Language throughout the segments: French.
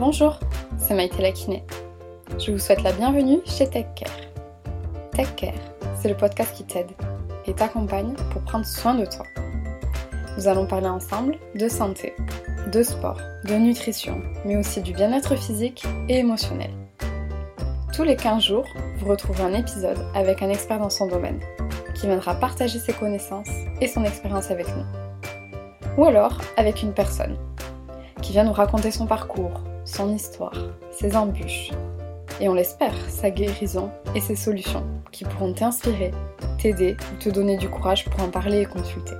Bonjour, c'est Maïté Lakiné. Je vous souhaite la bienvenue chez TechCare. TechCare, c'est le podcast qui t'aide et t'accompagne pour prendre soin de toi. Nous allons parler ensemble de santé, de sport, de nutrition, mais aussi du bien-être physique et émotionnel. Tous les 15 jours, vous retrouvez un épisode avec un expert dans son domaine, qui viendra partager ses connaissances et son expérience avec nous. Ou alors avec une personne, qui vient nous raconter son parcours, son histoire, ses embûches, et on l'espère, sa guérison et ses solutions, qui pourront t'inspirer, t'aider ou te donner du courage pour en parler et consulter.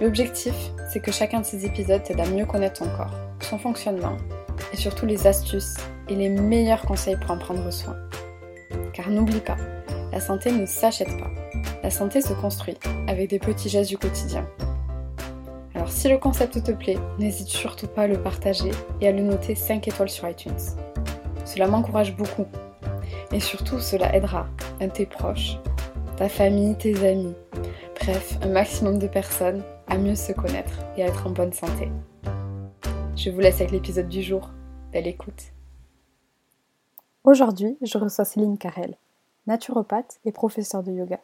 L'objectif, c'est que chacun de ces épisodes t'aide à mieux connaître ton corps, son fonctionnement, et surtout les astuces et les meilleurs conseils pour en prendre soin. Car n'oublie pas, la santé ne s'achète pas. La santé se construit avec des petits gestes du quotidien. Si le concept te plaît, n'hésite surtout pas à le partager et à le noter 5 étoiles sur iTunes. Cela m'encourage beaucoup. Et surtout, cela aidera tes proches, ta famille, tes amis, bref, un maximum de personnes à mieux se connaître et à être en bonne santé. Je vous laisse avec l'épisode du jour. Belle écoute. Aujourd'hui, je reçois Céline Carrel, naturopathe et professeure de yoga.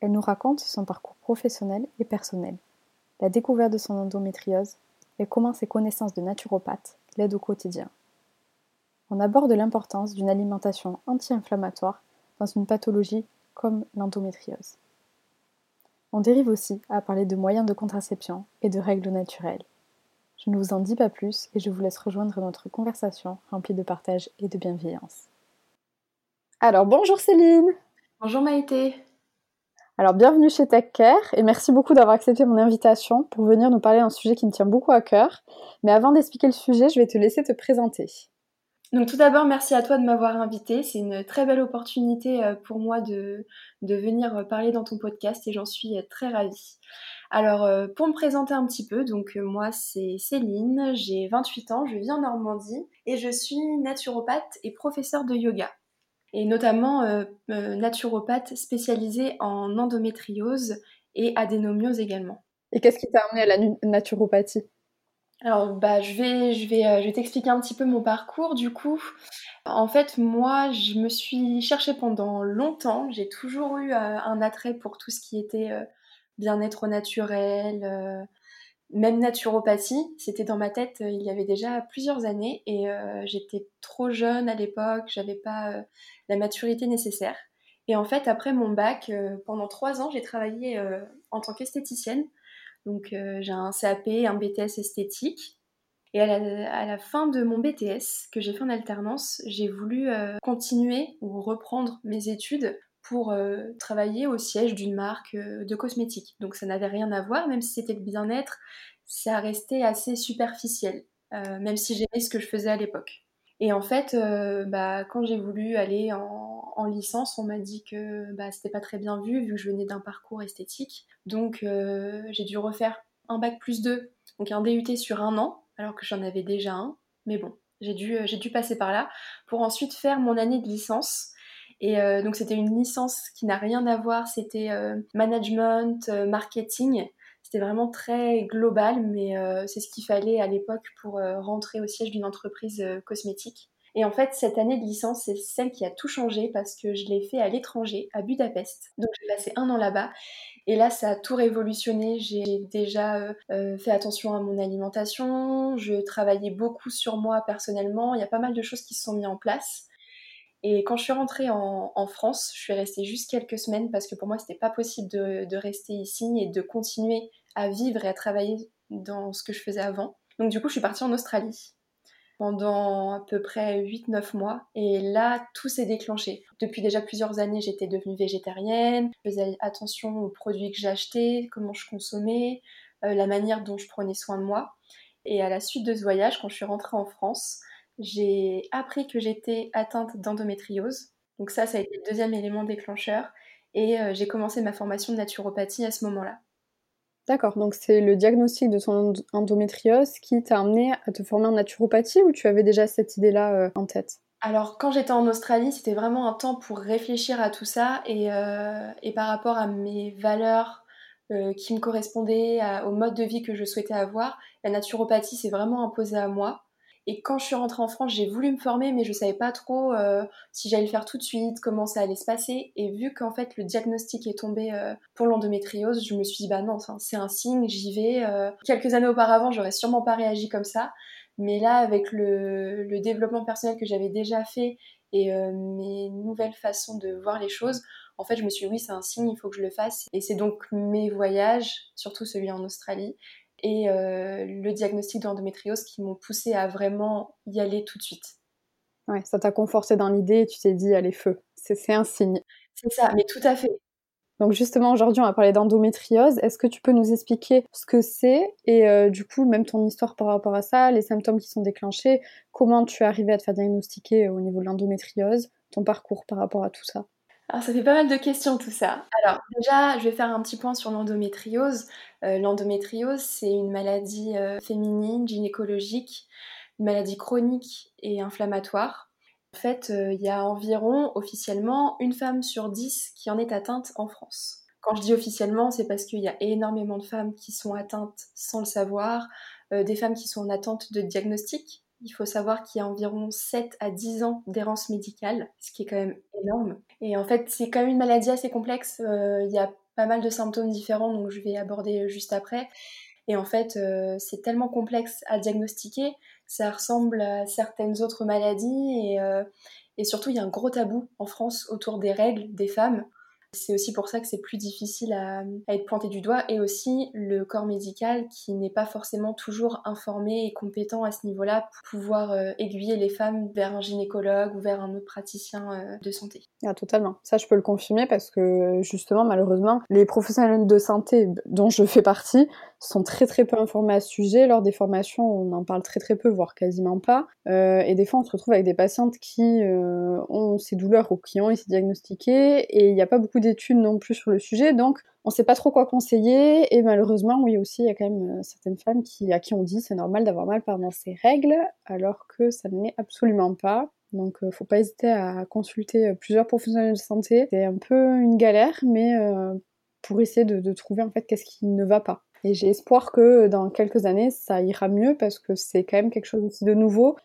Elle nous raconte son parcours professionnel et personnel, la découverte de son endométriose et comment ses connaissances de naturopathe l'aident au quotidien. On aborde l'importance d'une alimentation anti-inflammatoire dans une pathologie comme l'endométriose. On dérive aussi à parler de moyens de contraception et de règles naturelles. Je ne vous en dis pas plus et je vous laisse rejoindre notre conversation remplie de partage et de bienveillance. Alors bonjour Céline Bonjour Maïté Alors bienvenue chez TechCare et merci beaucoup d'avoir accepté mon invitation pour venir nous parler d'un sujet qui me tient beaucoup à cœur. Mais avant d'expliquer le sujet, je vais te laisser te présenter. Donc tout d'abord, merci à toi de m'avoir invité. C'est une très belle opportunité euh, pour moi de, de venir euh, parler dans ton podcast et j'en suis euh, très ravie. Alors pour me présenter un petit peu, donc moi c'est Céline, j'ai 28 ans, je vis en Normandie et je suis naturopathe et professeure de yoga. Et notamment naturopathe spécialisée en endométriose et adénomiose également. Et qu'est-ce qui t'a amené à la naturopathie? Alors, bah, je vais, je vais, euh, je vais t'expliquer un petit peu mon parcours. Du coup, en fait, moi, je me suis cherchée pendant longtemps. J'ai toujours eu euh, un attrait pour tout ce qui était euh, bien-être naturel, même naturopathie. C'était dans ma tête il y avait déjà plusieurs années et j'étais trop jeune à l'époque. J'avais pas la maturité nécessaire. Et en fait, après mon bac, pendant trois ans, j'ai travaillé en tant qu'esthéticienne donc euh, j'ai un CAP, un BTS esthétique. Et à la, fin de mon BTS, que j'ai fait en alternance, j'ai voulu euh, continuer ou reprendre mes études pour euh, travailler au siège d'une marque de cosmétiques. Donc ça n'avait rien à voir, même si c'était le bien-être, ça restait assez superficiel, même si j'aimais ce que je faisais à l'époque. Et en fait, bah, quand j'ai voulu aller en, licence, on m'a dit que bah, c'était pas très bien vu, vu que je venais d'un parcours esthétique. Donc j'ai dû refaire un bac plus 2, donc un DUT sur un an, alors que j'en avais déjà un. Mais bon, j'ai dû, j'ai dû passer par là pour ensuite faire mon année de licence. Et donc c'était une licence qui n'a rien à voir, c'était management, marketing. C'était vraiment très global, mais euh, c'est ce qu'il fallait à l'époque pour euh, rentrer au siège d'une entreprise euh, cosmétique. Et en fait, cette année de licence, c'est celle qui a tout changé parce que je l'ai fait à l'étranger, à Budapest. Donc j'ai passé un an là-bas. Et là, ça a tout révolutionné. J'ai déjà fait attention à mon alimentation. Je travaillais beaucoup sur moi personnellement. Il y a pas mal de choses qui se sont mises en place. Et quand je suis rentrée en, France, je suis restée juste quelques semaines parce que pour moi, c'était pas possible de, rester ici et de continuer à vivre et à travailler dans ce que je faisais avant. Donc du coup, je suis partie en Australie pendant à peu près 8-9 mois et là, tout s'est déclenché. Depuis déjà plusieurs années, j'étais devenue végétarienne, je faisais attention aux produits que j'achetais, comment je consommais, euh, la manière dont je prenais soin de moi. Et à la suite de ce voyage, quand je suis rentrée en France, j'ai appris que j'étais atteinte d'endométriose. Donc ça, ça a été le deuxième élément déclencheur. Et euh, j'ai commencé ma formation de naturopathie à ce moment-là. D'accord, donc c'est le diagnostic de ton endométriose qui t'a amené à te former en naturopathie ou tu avais déjà cette idée-là euh, en tête? Alors quand j'étais en Australie, c'était vraiment un temps pour réfléchir à tout ça et, euh, par rapport à mes valeurs qui me correspondaient, au mode de vie que je souhaitais avoir, la naturopathie s'est vraiment imposée à moi. Et quand je suis rentrée en France, j'ai voulu me former, mais je savais pas trop euh, si j'allais le faire tout de suite, comment ça allait se passer. Et vu qu'en fait le diagnostic est tombé euh, pour l'endométriose, je me suis dit bah non, c'est un signe, j'y vais. Euh. Quelques années auparavant, j'aurais sûrement pas réagi comme ça, mais là avec le, le développement personnel que j'avais déjà fait et mes nouvelles façons de voir les choses, en fait, je me suis dit oui, c'est un signe, il faut que je le fasse. Et c'est donc mes voyages, surtout celui en Australie, et euh, le diagnostic d'endométriose qui m'ont poussé à vraiment y aller tout de suite. Ouais, ça t'a conforté dans l'idée et tu t'es dit, allez, feu, c'est un signe. C'est ça, mais tout à fait. Donc justement, aujourd'hui, on va parler d'endométriose. Est-ce que tu peux nous expliquer ce que c'est et euh, du coup, même ton histoire par rapport à ça, les symptômes qui sont déclenchés, comment tu es arrivé à te faire diagnostiquer au niveau de l'endométriose, ton parcours par rapport à tout ça? Alors ça fait pas mal de questions tout ça. Alors déjà, je vais faire un petit point sur l'endométriose. Euh, l'endométriose, c'est une maladie euh, féminine, gynécologique, une maladie chronique et inflammatoire. En fait, euh, il y a environ officiellement une femme sur dix qui en est atteinte en France. Quand je dis officiellement, c'est parce qu'il y a énormément de femmes qui sont atteintes sans le savoir, des femmes qui sont en attente de diagnostic, il faut savoir qu'il y a environ 7 à 10 ans d'errance médicale, ce qui est quand même énorme. Et en fait, c'est quand même une maladie assez complexe. Euh, il y a pas mal de symptômes différents, donc je vais aborder juste après. Et en fait, euh, c'est tellement complexe à diagnostiquer, ça ressemble à certaines autres maladies euh, et surtout, il y a un gros tabou en France autour des règles des femmes. C'est aussi pour ça que c'est plus difficile à, être pointé du doigt et aussi le corps médical qui n'est pas forcément toujours informé et compétent à ce niveau-là pour pouvoir euh, aiguiller les femmes vers un gynécologue ou vers un autre praticien euh, de santé. Ah, totalement. Ça, je peux le confirmer parce que justement, malheureusement, les professionnels de santé dont je fais partie sont très très peu informés à ce sujet. Lors des formations, on en parle très très peu, voire quasiment pas. Euh, et des fois, on se retrouve avec des patientes qui ont ces douleurs ou qui ont été diagnostiquées et il n'y a pas beaucoup d'études non plus sur le sujet, donc on sait pas trop quoi conseiller. Et malheureusement, oui aussi, il y a quand même euh, certaines femmes qui, à qui on dit c'est normal d'avoir mal pendant ses règles, alors que ça ne l'est absolument pas. Donc, euh, faut pas hésiter à consulter euh, plusieurs professionnels de santé. C'est un peu une galère, mais pour essayer de, de trouver en fait qu'est-ce qui ne va pas. Et j'ai espoir que dans quelques années, ça ira mieux parce que c'est quand même quelque chose aussi de nouveau.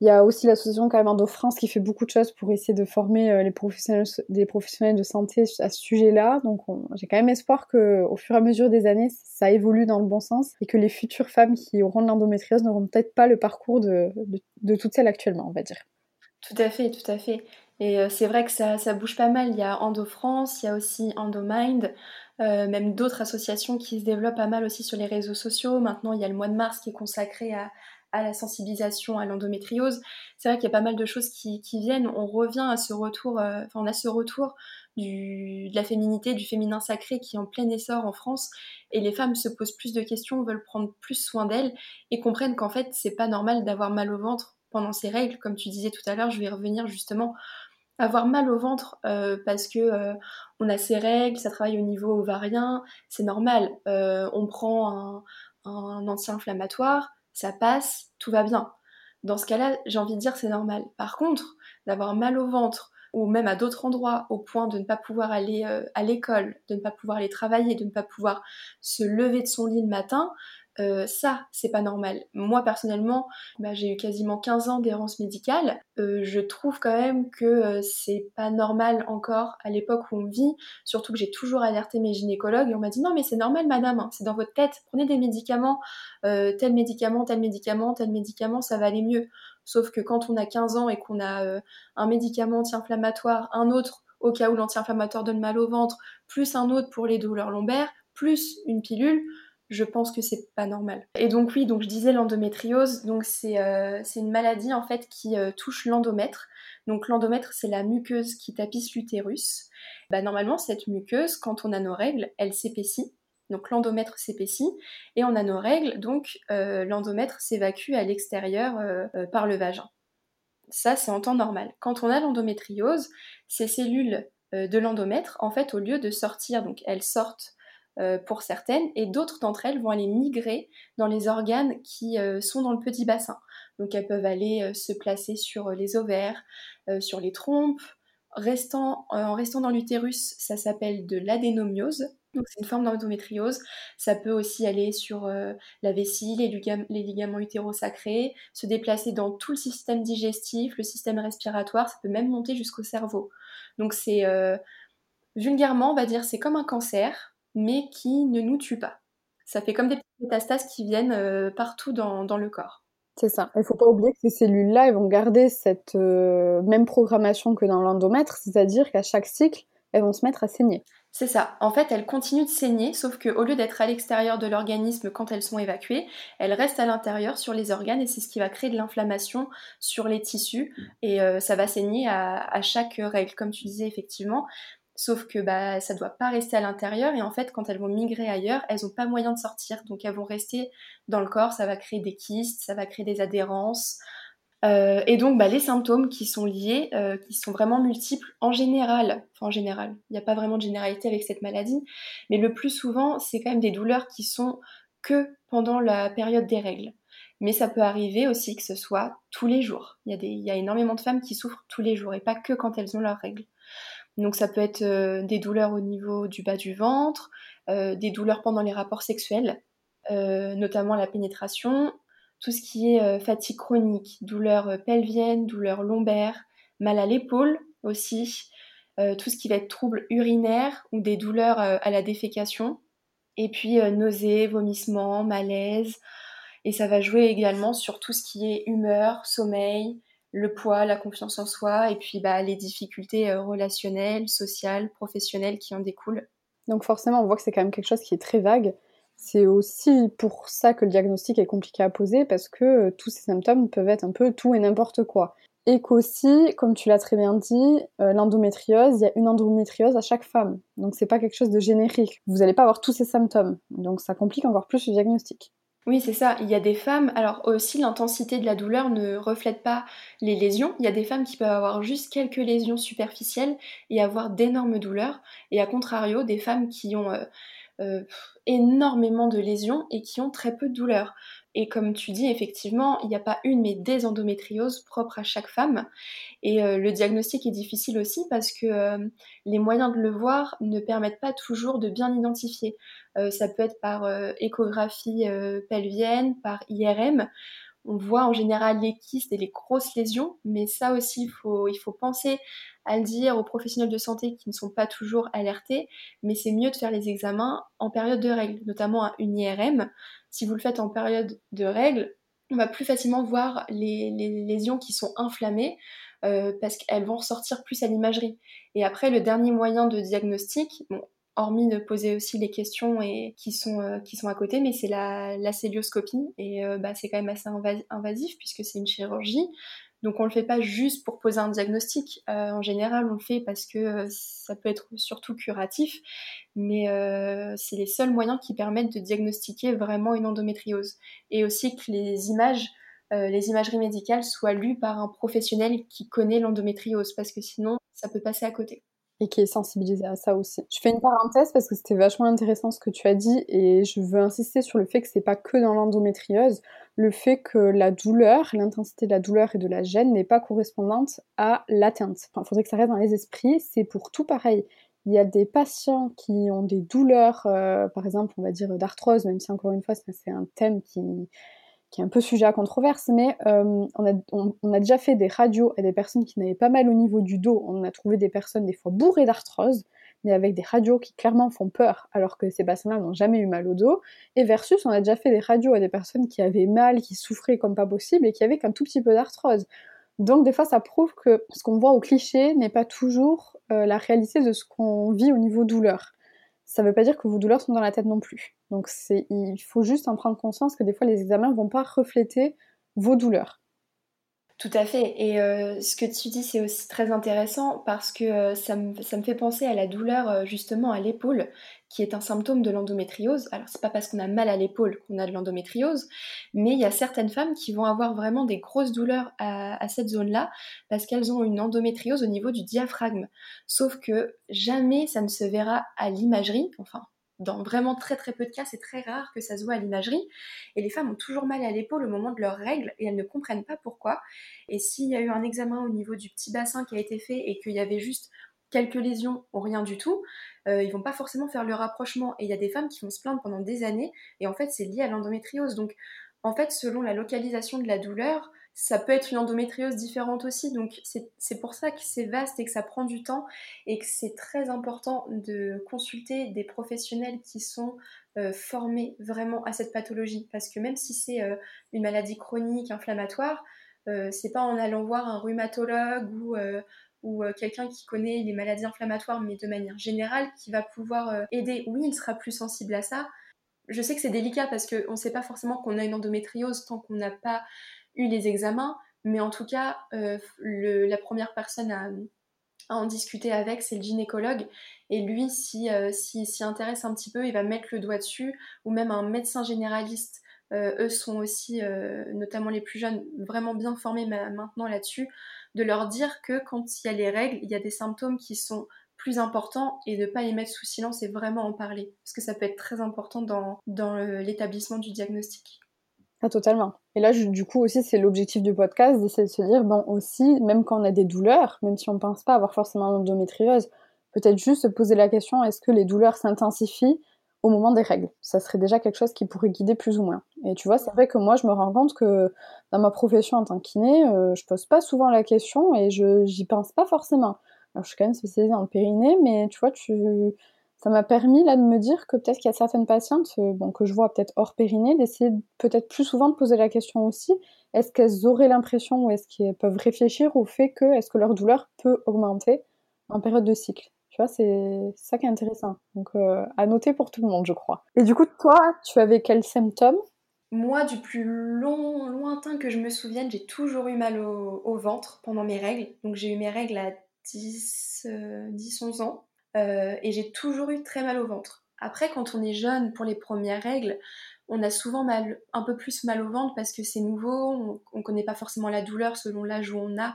Il y a aussi l'association Carmando France qui fait beaucoup de choses pour essayer de former euh, les professionnels, des professionnels de santé à ce sujet-là. Donc j'ai quand même espoir qu'au fur et à mesure des années, ça évolue dans le bon sens et que les futures femmes qui auront de l'endométriose n'auront peut-être pas le parcours de, de, toutes celles actuellement, on va dire. Tout à fait, tout à fait. Et euh, c'est vrai que ça, ça, bouge pas mal. Il y a Endo France, il y a aussi EndoMind, euh, même d'autres associations qui se développent pas mal aussi sur les réseaux sociaux. Maintenant, il y a le mois de mars qui est consacré à, à la sensibilisation à l'endométriose. C'est vrai qu'il y a pas mal de choses qui, viennent. On revient à ce retour, euh, enfin on a ce retour de la féminité, du féminin sacré qui est en plein essor en France. Et les femmes se posent plus de questions, veulent prendre plus soin d'elles et comprennent qu'en fait c'est pas normal d'avoir mal au ventre pendant ces règles. Comme tu disais tout à l'heure, je vais revenir justement avoir mal au ventre euh, parce que euh, on a ces règles, ça travaille au niveau ovarien, c'est normal. on prend un anti-inflammatoire, ça passe, tout va bien. Dans ce cas-là, j'ai envie de dire c'est normal. Par contre, d'avoir mal au ventre ou même à d'autres endroits au point de ne pas pouvoir aller euh, à l'école, de ne pas pouvoir aller travailler, de ne pas pouvoir se lever de son lit le matin, euh, ça, c'est pas normal. Moi, personnellement, bah, j'ai eu quasiment 15 ans d'errance médicale. Euh, je trouve quand même que euh, c'est pas normal encore à l'époque où on vit, surtout que j'ai toujours alerté mes gynécologues et on m'a dit non mais c'est normal madame, hein, c'est dans votre tête, prenez des médicaments, tel médicament, tel médicament, tel médicament, ça va aller mieux. Sauf que quand on a 15 ans et qu'on a un médicament anti-inflammatoire, un autre au cas où l'anti-inflammatoire donne mal au ventre, plus un autre pour les douleurs lombaires, plus une pilule, je pense que c'est pas normal. Et donc oui, donc je disais l'endométriose, donc c'est euh, une maladie en fait qui euh, touche l'endomètre. Donc l'endomètre, c'est la muqueuse qui tapisse l'utérus. Bah, normalement, cette muqueuse, quand on a nos règles, elle s'épaissit. Donc l'endomètre s'épaissit et on a nos règles, donc euh, l'endomètre s'évacue à l'extérieur par le vagin. Ça, c'est en temps normal. Quand on a l'endométriose, ces cellules de l'endomètre, en fait, au lieu de sortir, donc elles sortent euh, pour certaines, et d'autres d'entre elles vont aller migrer dans les organes qui euh, sont dans le petit bassin. Donc elles peuvent aller euh, se placer sur les ovaires, sur les trompes. En restant dans l'utérus, ça s'appelle de l'adénomiose. Donc c'est une forme d'endométriose. Ça peut aussi aller sur la vessie, les, les ligaments utérosacrés, se déplacer dans tout le système digestif, le système respiratoire, ça peut même monter jusqu'au cerveau. Donc c'est vulgairement, on va dire, c'est comme un cancer, mais qui ne nous tue pas. Ça fait comme des petites métastases qui viennent partout dans, le corps. C'est ça. Il ne faut pas oublier que ces cellules-là, elles vont garder cette même programmation que dans l'endomètre, c'est-à-dire qu'à chaque cycle, elles vont se mettre à saigner. C'est ça. En fait, elles continuent de saigner, sauf qu'au lieu d'être à l'extérieur de l'organisme quand elles sont évacuées, elles restent à l'intérieur sur les organes et c'est ce qui va créer de l'inflammation sur les tissus et euh, ça va saigner à, chaque règle, comme tu disais effectivement. Sauf que bah, ça ne doit pas rester à l'intérieur et en fait, quand elles vont migrer ailleurs, elles n'ont pas moyen de sortir. Donc elles vont rester dans le corps, ça va créer des kystes, ça va créer des adhérences, euh, et donc, bah, les symptômes qui sont liés, euh, qui sont vraiment multiples en général, en général, il n'y a pas vraiment de généralité avec cette maladie, mais le plus souvent, c'est quand même des douleurs qui sont que pendant la période des règles. Mais ça peut arriver aussi que ce soit tous les jours. Il y, il y a énormément de femmes qui souffrent tous les jours et pas que quand elles ont leurs règles. Donc ça peut être euh, des douleurs au niveau du bas du ventre, des douleurs pendant les rapports sexuels, notamment la pénétration, tout ce qui est euh, fatigue chronique, douleur euh, pelvienne, douleur lombaire, mal à l'épaule aussi, euh, tout ce qui va être trouble urinaire ou des douleurs à la défécation, et puis nausées, vomissements, malaise, et ça va jouer également sur tout ce qui est humeur, sommeil, le poids, la confiance en soi, et puis bah, les difficultés relationnelles, sociales, professionnelles qui en découlent. Donc forcément, on voit que c'est quand même quelque chose qui est très vague. C'est aussi pour ça que le diagnostic est compliqué à poser parce que euh, tous ces symptômes peuvent être un peu tout et n'importe quoi. Et qu'aussi, comme tu l'as très bien dit, euh, l'endométriose, il y a une endométriose à chaque femme. Donc c'est pas quelque chose de générique. Vous n'allez pas avoir tous ces symptômes. Donc ça complique encore plus le diagnostic. Oui, c'est ça. Il y a des femmes, alors aussi l'intensité de la douleur ne reflète pas les lésions. Il y a des femmes qui peuvent avoir juste quelques lésions superficielles et avoir d'énormes douleurs. Et à contrario, des femmes qui ont euh, euh, énormément de lésions et qui ont très peu de douleur. Et comme tu dis, effectivement, il n'y a pas une, mais des endométrioses propres à chaque femme. Et euh, le diagnostic est difficile aussi parce que les moyens de le voir ne permettent pas toujours de bien identifier. Ça peut être par échographie pelvienne, par IRM on voit en général les kystes et les grosses lésions, mais ça aussi, il faut, il faut penser à le dire aux professionnels de santé qui ne sont pas toujours alertés, mais c'est mieux de faire les examens en période de règles, notamment une IRM. Si vous le faites en période de règles, on va plus facilement voir les, lésions qui sont inflammées euh, parce qu'elles vont ressortir plus à l'imagerie. Et après, le dernier moyen de diagnostic, bon, hormis de poser aussi les questions et qui sont euh, qui sont à côté, mais c'est la, la célioscopie et euh, bah, c'est quand même assez invasif puisque c'est une chirurgie. Donc on le fait pas juste pour poser un diagnostic. Euh, en général, on le fait parce que ça peut être surtout curatif, mais c'est les seuls moyens qui permettent de diagnostiquer vraiment une endométriose et aussi que les images les imageries médicales soient lues par un professionnel qui connaît l'endométriose, parce que sinon, ça peut passer à côté et qui est sensibilisé à ça aussi. Je fais une parenthèse parce que c'était vachement intéressant ce que tu as dit et je veux insister sur le fait que c'est pas que dans l'endométriose, le fait que la douleur, l'intensité de la douleur et de la gêne n'est pas correspondante à l'atteinte. Il faudrait que ça reste dans les esprits, c'est pour tout pareil. Il y a des patients qui ont des douleurs, euh, par exemple, on va dire d'arthrose, même si encore une fois c'est un thème qui qui est un peu sujet à controverse, mais euh, on, a, on, a, déjà fait des radios à des personnes qui n'avaient pas mal au niveau du dos. On a trouvé des personnes des fois bourrées d'arthrose, mais avec des radios qui clairement font peur, alors que ces personnes-là n'ont jamais eu mal au dos. Et versus, on a déjà fait des radios à des personnes qui avaient mal, qui souffraient comme pas possible et qui avaient qu'un tout petit peu d'arthrose. Donc des fois, ça prouve que ce qu'on voit au cliché n'est pas toujours euh, la réalité de ce qu'on vit au niveau douleur ça ne veut pas dire que vos douleurs sont dans la tête non plus. Donc il faut juste en prendre conscience que des fois les examens ne vont pas refléter vos douleurs. Tout à fait. Et euh, ce que tu dis, c'est aussi très intéressant parce que euh, ça, me, fait penser à la douleur euh, justement à l'épaule, qui est un symptôme de l'endométriose. Alors, c'est pas parce qu'on a mal à l'épaule qu'on a de l'endométriose, mais il y a certaines femmes qui vont avoir vraiment des grosses douleurs à, à cette zone-là parce qu'elles ont une endométriose au niveau du diaphragme. Sauf que jamais ça ne se verra à l'imagerie, enfin dans vraiment très très peu de cas, c'est très rare que ça se voit à l'imagerie. Et les femmes ont toujours mal à l'épaule au moment de leurs règles et elles ne comprennent pas pourquoi. Et s'il y a eu un examen au niveau du petit bassin qui a été fait et qu'il y avait juste quelques lésions ou rien du tout, euh, ils vont pas forcément faire le rapprochement. Et il y a des femmes qui vont se plaindre pendant des années, et en fait, c'est lié à l'endométriose. Donc, en fait, selon la localisation de la douleur, ça peut être une endométriose différente aussi. Donc, c'est pour ça que c'est vaste et que ça prend du temps, et que c'est très important de consulter des professionnels qui sont euh, formés vraiment à cette pathologie. Parce que même si c'est euh, une maladie chronique, inflammatoire, euh, c'est pas en allant voir un rhumatologue ou, ou quelqu'un qui connaît les maladies inflammatoires, mais de manière générale, qui va pouvoir aider. Oui, il sera plus sensible à ça. Je sais que c'est délicat parce qu'on ne sait pas forcément qu'on a une endométriose tant qu'on n'a pas eu les examens, mais en tout cas, la première personne à, en discuter avec, c'est le gynécologue. Et lui, s'il si, s'y intéresse un petit peu, il va mettre le doigt dessus, ou même un médecin généraliste euh, eux sont aussi, euh, notamment les plus jeunes, vraiment bien formés maintenant là-dessus, de leur dire que quand il y a les règles, il y a des symptômes qui sont plus importants et de ne pas les mettre sous silence et vraiment en parler. Parce que ça peut être très important dans, dans l'établissement du diagnostic. Ah, totalement. Et là, du coup, aussi, c'est l'objectif du podcast, d'essayer de se dire, bon, aussi, même quand on a des douleurs, même si on ne pense pas avoir forcément l'endométriose, peut-être juste se poser la question, est-ce que les douleurs s'intensifient au moment des règles? Ça serait déjà quelque chose qui pourrait guider plus ou moins. Et tu vois, c'est vrai que moi, je me rends compte que dans ma profession en tant que kiné, euh, je pose pas souvent la question et je j'y pense pas forcément. Alors, je suis quand même spécialisée en périnée, mais tu vois, tu, ça m'a permis là de me dire que peut-être qu'il y a certaines patientes, euh, que je vois peut-être hors périnée, d'essayer peut-être plus souvent de poser la question aussi. Est-ce qu'elles auraient l'impression ou est-ce qu'elles peuvent réfléchir au fait que est-ce que leur douleur peut augmenter en période de cycle? Tu vois, c'est ça qui est intéressant. Donc, euh, à noter pour tout le monde, je crois. Et du coup, toi, tu avais quels symptômes? Moi, du plus long, lointain que je me souvienne, j'ai toujours eu mal au, ventre pendant mes règles. Donc, j'ai eu mes règles à 10, 10 11 ans. Euh, et j'ai toujours eu très mal au ventre. Après, quand on est jeune, pour les premières règles, on a souvent un peu plus mal au ventre parce que c'est nouveau, on ne connaît pas forcément la douleur selon l'âge où on a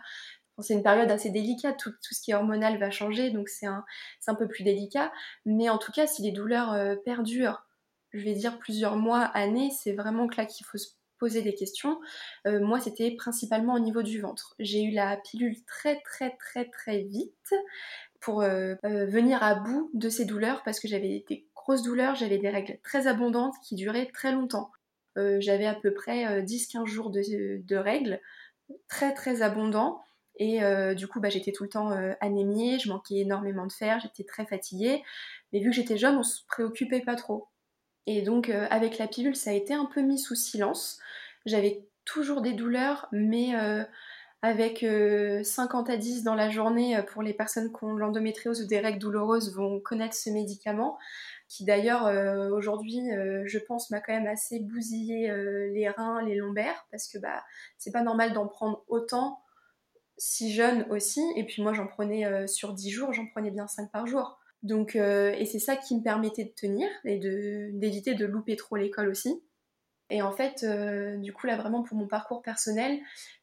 c'est une période assez délicate, tout, ce qui est hormonal va changer, donc c'est un, peu plus délicat. Mais en tout cas, si les douleurs euh, perdurent, je vais dire plusieurs mois, années, c'est vraiment là qu'il faut se poser des questions. Euh, moi, c'était principalement au niveau du ventre. J'ai eu la pilule très très très très vite pour euh, venir à bout de ces douleurs parce que j'avais des grosses douleurs, j'avais des règles très abondantes qui duraient très longtemps. j'avais à peu près 10-15 jours de, règles très très abondants et euh, du coup, bah, j'étais tout le temps euh, anémiée, je manquais énormément de fer, j'étais très fatiguée. Mais vu que j'étais jeune, on se préoccupait pas trop. Et donc, euh, avec la pilule, ça a été un peu mis sous silence. J'avais toujours des douleurs, mais avec 50 à 10 dans la journée, pour les personnes qui ont l'endométriose ou des règles douloureuses, vont connaître ce médicament, qui d'ailleurs, aujourd'hui, je pense, m'a quand même assez bousillé les reins, les lombaires, parce que bah, c'est pas normal d'en prendre autant si jeune aussi, et puis moi j'en prenais euh, sur 10 jours, j'en prenais bien 5 par jour. Donc, euh, et c'est ça qui me permettait de tenir et d'éviter de, louper trop l'école aussi. Et en fait, euh, du coup, là vraiment pour mon parcours personnel,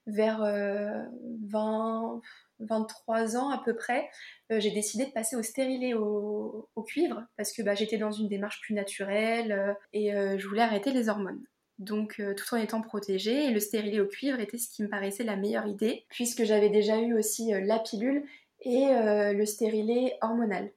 vers 20, 23 ans à peu près, j'ai décidé de passer au stérilet au, cuivre parce que bah, j'étais dans une démarche plus naturelle et je voulais arrêter les hormones donc euh, tout en étant protégée. Et le stérilet au cuivre était ce qui me paraissait la meilleure idée, puisque j'avais déjà eu aussi euh, la pilule et euh, le stérilet hormonal.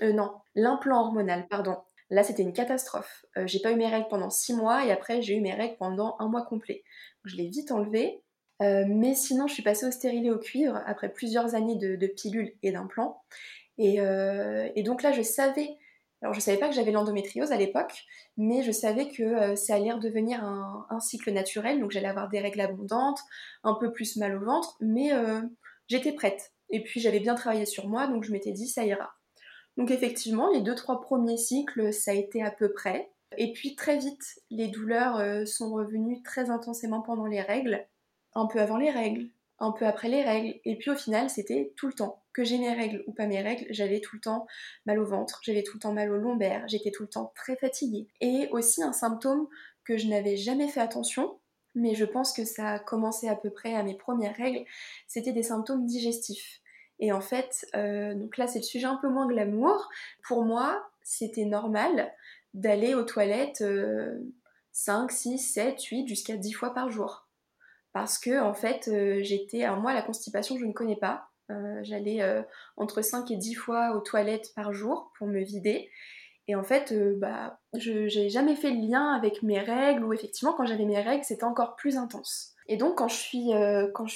non, l'implant hormonal, pardon. Là, c'était une catastrophe. j'ai pas eu mes règles pendant six mois et après, j'ai eu mes règles pendant un mois complet. je l'ai vite enlevé. mais sinon, je suis passée au stérilet au cuivre après plusieurs années de, pilules et d'implants. Et, et, donc là, je savais alors je savais pas que j'avais l'endométriose à l'époque, mais je savais que euh, ça allait redevenir un, cycle naturel, donc j'allais avoir des règles abondantes, un peu plus mal au ventre, mais euh, j'étais prête. Et puis j'avais bien travaillé sur moi, donc je m'étais dit ça ira. Donc effectivement, les deux trois premiers cycles, ça a été à peu près. Et puis très vite, les douleurs euh, sont revenues très intensément pendant les règles, un peu avant les règles, un peu après les règles, et puis au final, c'était tout le temps que j'ai mes règles ou pas mes règles, j'avais tout le temps mal au ventre, j'avais tout le temps mal au lombaire, j'étais tout le temps très fatiguée. Et aussi un symptôme que je n'avais jamais fait attention, mais je pense que ça a commencé à peu près à mes premières règles, c'était des symptômes digestifs. Et en fait, euh, donc là c'est le sujet un peu moins glamour. Pour moi, c'était normal d'aller aux toilettes 5, 6, 7, 8, jusqu'à 10 fois par jour. Parce que en fait, euh, j'étais. Alors moi, la constipation, je ne connais pas J'allais entre 5 et 10 fois aux toilettes par jour pour me vider. Et en fait, bah, je n'ai jamais fait le lien avec mes règles, ou effectivement, quand j'avais mes règles, c'était encore plus intense. Et donc, quand je suis,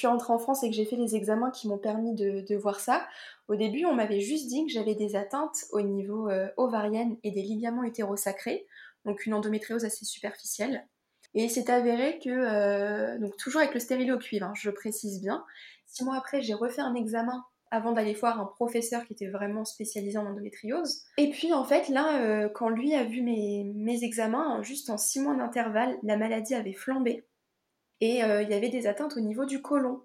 rentrée en France et que j'ai fait les examens qui m'ont permis de, voir ça, au début, on m'avait juste dit que j'avais des atteintes au niveau ovarienne et des ligaments utérosacrés, donc une endométriose assez superficielle. Et c'est avéré que, euh, donc toujours avec le stérilet au cuivre, hein, je précise bien, six mois après, j'ai refait un examen avant d'aller voir un professeur qui était vraiment spécialisé en endométriose. Et puis en fait, là, euh, quand lui a vu mes, mes examens, juste en six mois d'intervalle, la maladie avait flambé. Et euh, il y avait des atteintes au niveau du côlon.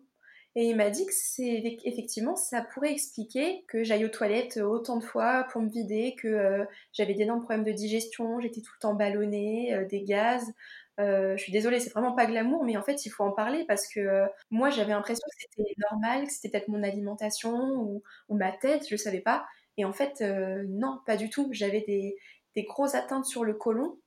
Et il m'a dit que c'est effectivement ça pourrait expliquer que j'aille aux toilettes autant de fois pour me vider, que j'avais d'énormes problèmes de digestion, j'étais tout le temps ballonnée, des gaz, euh, je suis désolée, c'est vraiment pas glamour, mais en fait, il faut en parler parce que euh, moi, j'avais l'impression que c'était normal, que c'était peut-être mon alimentation ou, ma tête, je savais pas. Et en fait, euh, non, pas du tout. J'avais des, des grosses atteintes sur le côlon.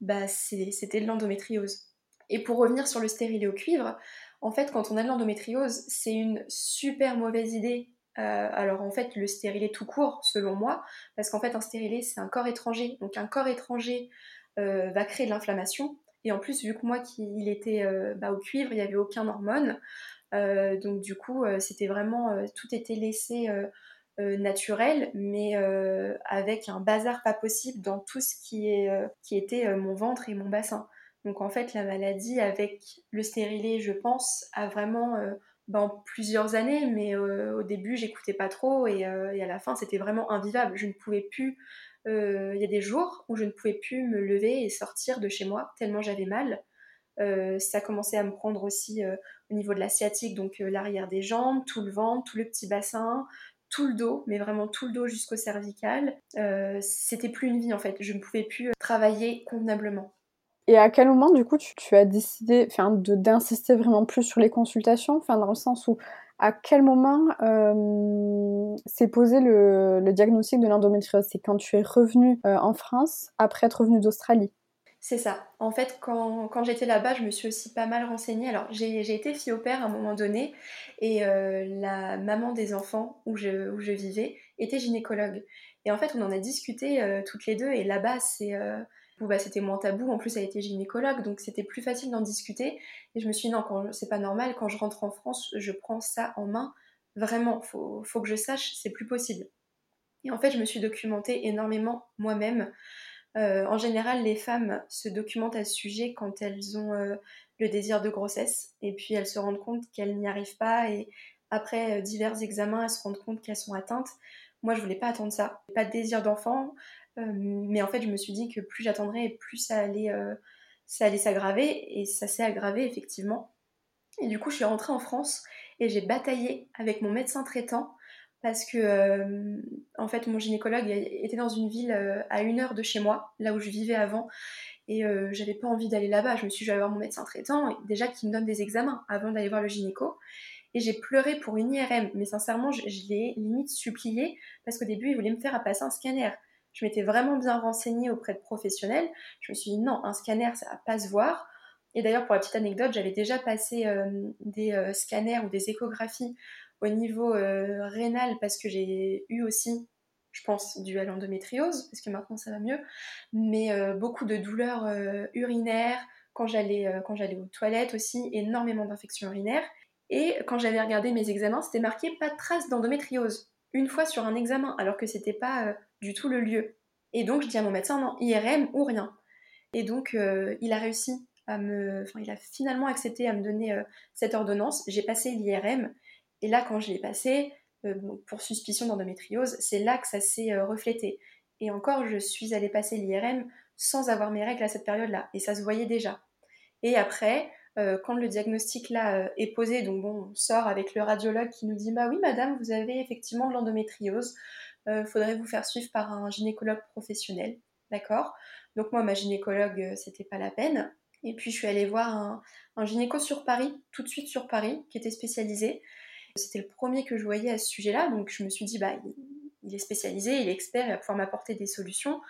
Bah, c'était de l'endométriose. Et pour revenir sur le stérilet au cuivre, en fait, quand on a de l'endométriose, c'est une super mauvaise idée alors en fait, le stérilet tout court, selon moi, parce qu'en fait, un stérilet, c'est un corps étranger. Donc un corps étranger va créer de l'inflammation. Et en plus, vu que moi, il était euh, bah, au cuivre, il n'y avait aucun hormone. Euh, donc du coup, euh, c'était vraiment, tout était laissé naturel, mais avec un bazar pas possible dans tout ce qui était mon ventre et mon bassin. Donc en fait, la maladie avec le stérilet, je pense, a vraiment ben, plusieurs années, mais au début, j'écoutais pas trop et, et, à la fin, c'était vraiment invivable. Je ne pouvais plus euh, il y a des jours où je ne pouvais plus me lever et sortir de chez moi tellement j'avais mal. Euh, ça commençait à me prendre aussi euh, au niveau de la sciatique, donc l'arrière des jambes, tout le ventre, tout le petit bassin, tout le dos, mais vraiment tout le dos jusqu'au cervical. C'était plus une vie en fait, je ne pouvais plus travailler convenablement. Et à quel moment, du coup, tu, as décidé d'insister vraiment plus sur les consultations, enfin, dans le sens où à quel moment euh, s'est posé le, diagnostic de l'endométriose? C'est quand tu es revenue euh, en France après être revenue d'Australie? C'est ça. En fait, quand, j'étais là-bas, je me suis aussi pas mal renseignée. Alors, j'ai été fille au père à un moment donné, et euh, la maman des enfants où je, où je, vivais était gynécologue. Et en fait, on en a discuté toutes les deux, et là-bas, c'est bah, c'était moins tabou. En plus, elle était gynécologue, donc c'était plus facile d'en discuter. Et je me suis dit, non, c'est pas normal, quand je rentre en France, je prends ça en main. Vraiment, faut, faut que je sache, c'est plus possible. Et en fait, je me suis documentée énormément moi-même. Euh, en général, les femmes se documentent à ce sujet quand elles ont euh, le désir de grossesse et puis elles se rendent compte qu'elles n'y arrivent pas et après euh, divers examens, elles se rendent compte qu'elles sont atteintes. Moi, je voulais pas attendre ça. Pas de désir d'enfant, mais en fait, je me suis dit que plus j'attendrais, plus ça allait, euh, ça allait s'aggraver. Et ça s'est aggravé, effectivement. Et du coup, je suis rentrée en France et j'ai bataillé avec mon médecin traitant parce que, euh, en fait, mon gynécologue était dans une ville à une heure de chez moi, là où je vivais avant. Et j'avais pas envie d'aller là-bas. Je me suis dit, je vais voir mon médecin traitant, déjà qu'il me donne des examens avant d'aller voir le gynéco. Et j'ai pleuré pour une IRM, mais sincèrement, je, je l'ai limite supplié parce qu'au début, il voulait me faire passer un scanner je m'étais vraiment bien renseignée auprès de professionnels. Je me suis dit non, un scanner, ça va pas se voir. Et d'ailleurs, pour la petite anecdote, j'avais déjà passé euh, des euh, scanners ou des échographies au niveau euh, rénal parce que j'ai eu aussi, je pense, du à l'endométriose, parce que maintenant ça va mieux, mais beaucoup de douleurs urinaires quand j'allais quand j'allais aux toilettes aussi, énormément d'infections urinaires. Et quand j'avais regardé mes examens, c'était marqué pas de trace d'endométriose. Une fois sur un examen, alors que c'était pas du tout le lieu. Et donc je dis à mon médecin non, IRM ou rien. Et donc euh, il a réussi à me, enfin il a finalement accepté à me donner euh, cette ordonnance. J'ai passé l'IRM et là quand je l'ai passé euh, pour suspicion d'endométriose, c'est là que ça s'est reflété. Et encore je suis allée passer l'IRM sans avoir mes règles à cette période-là et ça se voyait déjà. Et après, quand le diagnostic là est posé, donc bon, on sort avec le radiologue qui nous dit bah oui madame, vous avez effectivement de l'endométriose euh, faudrait vous faire suivre par un gynécologue professionnel. D'accord? Donc moi, ma gynécologue, euh, c'était pas la peine. Et puis je suis allée voir un, gynéco sur Paris, tout de suite sur Paris, qui était spécialisé. C'était le premier que je voyais à ce sujet-là, donc je me suis dit, bah, il est spécialisé, il est expert, il va pouvoir m'apporter des solutions.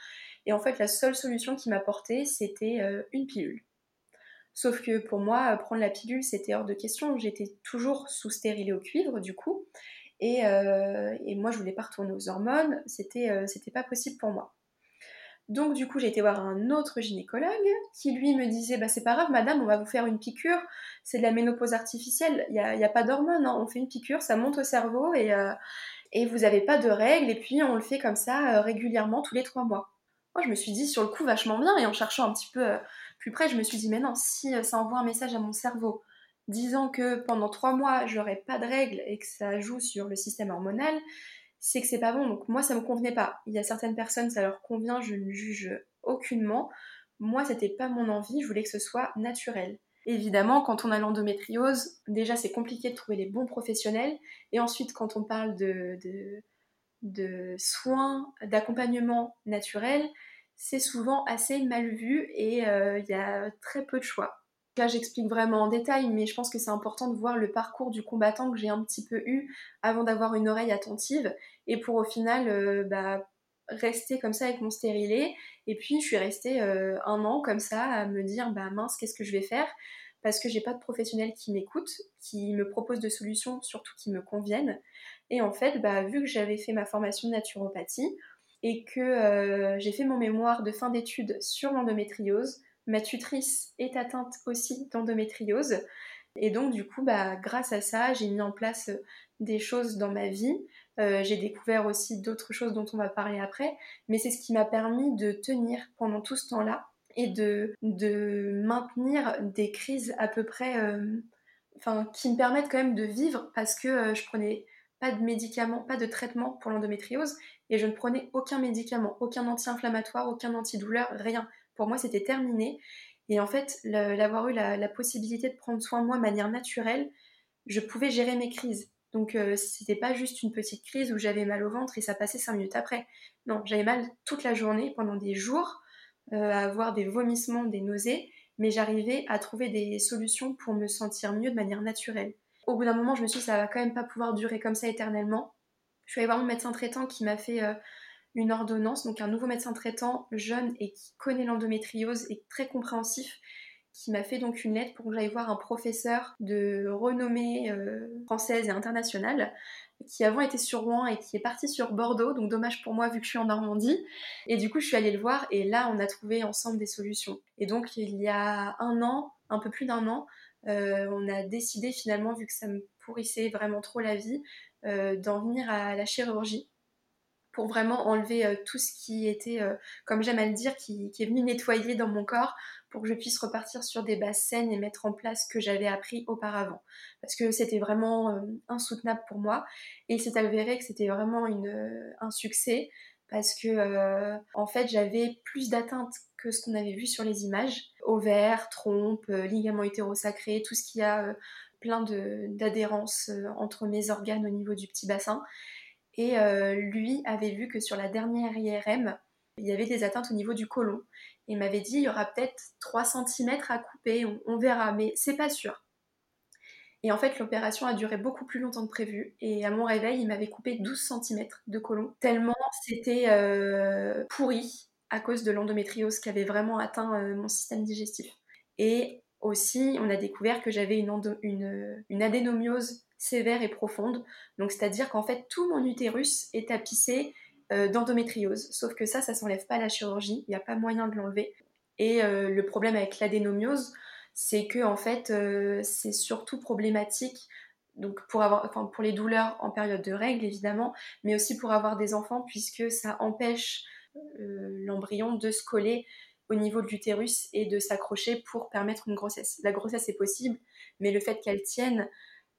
Et en fait, la seule solution qu'il m'apportait, c'était euh, une pilule. Sauf que pour moi, prendre la pilule, c'était hors de question. J'étais toujours sous stérilet au cuivre, du coup. Et, et moi, je voulais pas retourner aux hormones, c'était c'était pas possible pour moi. Donc du coup, j'ai été voir un autre gynécologue qui lui me disait bah c'est pas grave madame, on va vous faire une piqûre, c'est de la ménopause artificielle, il n'y a, a, pas d'hormones, hein. on fait une piqûre, ça monte au cerveau et, euh, et vous n'avez pas de règles et puis on le fait comme ça euh, régulièrement tous les trois mois. Moi je me suis dit sur le coup vachement bien et en cherchant un petit peu euh, plus près, je me suis dit mais non, si ça envoie un message à mon cerveau disant que pendant trois mois j'aurai pas de règles et que ça joue sur le système hormonal, c'est que c'est pas bon. Donc moi, ça me convenait pas. Il y a certaines personnes, ça leur convient, je ne juge aucunement. Moi, c'était pas mon envie, je voulais que ce soit naturel. Évidemment, quand on a l'endométriose, déjà c'est compliqué de trouver les bons professionnels. Et ensuite, quand on parle de soins, d'accompagnement naturel, c'est souvent assez mal vu et euh, il y a très peu de choix. Là, j'explique vraiment en détail, mais je pense que c'est important de voir le parcours du combattant que j'ai un petit peu eu avant d'avoir une oreille attentive et pour au final euh, bah, rester comme ça avec mon stérilet. Et puis, je suis restée euh, un an comme ça à me dire bah mince, qu'est-ce que je vais faire? Parce que j'ai pas de professionnel qui m'écoute, qui me propose de solutions, surtout qui me conviennent. Et en fait, bah, vu que j'avais fait ma formation de naturopathie et que euh, j'ai fait mon mémoire de fin d'études sur l'endométriose, Ma tutrice est atteinte aussi d'endométriose. Et donc, du coup, bah, grâce à ça, j'ai mis en place euh, des choses dans ma vie. Euh, j'ai découvert aussi d'autres choses dont on va parler après. Mais c'est ce qui m'a permis de tenir pendant tout ce temps-là et de, maintenir des crises à peu près. Enfin, qui me permettent quand même de vivre parce que je prenais pas de médicaments, pas de traitement pour l'endométriose et je ne prenais aucun médicament, aucun anti-inflammatoire, aucun antidouleur, rien pour moi, c'était terminé. Et en fait, l'avoir eu la, possibilité de prendre soin de moi de manière naturelle, je pouvais gérer mes crises. Donc, euh, c'était pas juste une petite crise où j'avais mal au ventre et ça passait cinq minutes après. Non, j'avais mal toute la journée, pendant des jours, euh, à avoir des vomissements, des nausées, mais j'arrivais à trouver des solutions pour me sentir mieux de manière naturelle. Au bout d'un moment, je me suis dit, ça va quand même pas pouvoir durer comme ça éternellement. Je suis allée voir mon médecin traitant qui m'a fait euh, une ordonnance, donc un nouveau médecin traitant jeune et qui connaît l'endométriose et très compréhensif, qui m'a fait donc une lettre pour que j'aille voir un professeur de renommée euh, française et internationale, qui avant était sur Rouen et qui est parti sur Bordeaux, donc dommage pour moi vu que je suis en Normandie. Et du coup, je suis allée le voir et là, on a trouvé ensemble des solutions. Et donc, il y a un an, un peu plus d'un an, euh, on a décidé finalement, vu que ça me pourrissait vraiment trop la vie, euh, d'en venir à la chirurgie pour vraiment enlever euh, tout ce qui était, comme j'aime à le dire, qui, est venu nettoyer dans mon corps pour que je puisse repartir sur des bases saines et mettre en place ce que j'avais appris auparavant. Parce que c'était vraiment insoutenable pour moi et il s'est avéré que c'était vraiment un succès parce que en fait j'avais plus d'atteintes que ce qu'on avait vu sur les images. Ovaires, trompe, ligaments hétérosacrés, tout ce qui a plein d'adhérence entre mes organes au niveau du petit bassin. Et euh, lui avait vu que sur la dernière IRM, il y avait des atteintes au niveau du côlon. Il m'avait dit il y aura peut-être 3 cm à couper, on, verra, mais c'est pas sûr. Et en fait, l'opération a duré beaucoup plus longtemps que prévu. Et à mon réveil, il m'avait coupé 12 cm de côlon, tellement c'était euh, pourri à cause de l'endométriose qui avait vraiment atteint euh, mon système digestif. Et aussi, on a découvert que j'avais une, adénomiose sévère et profonde. Donc c'est-à-dire qu'en fait tout mon utérus est tapissé euh, d'endométriose. Sauf que ça, ça s'enlève pas à la chirurgie, il n'y a pas moyen de l'enlever. Et le problème avec l'adénomiose, c'est que en fait euh, c'est surtout problématique donc pour avoir pour les douleurs en période de règles évidemment, mais aussi pour avoir des enfants puisque ça empêche l'embryon de se coller au niveau de l'utérus et de s'accrocher pour permettre une grossesse. La grossesse est possible, mais le fait qu'elle tienne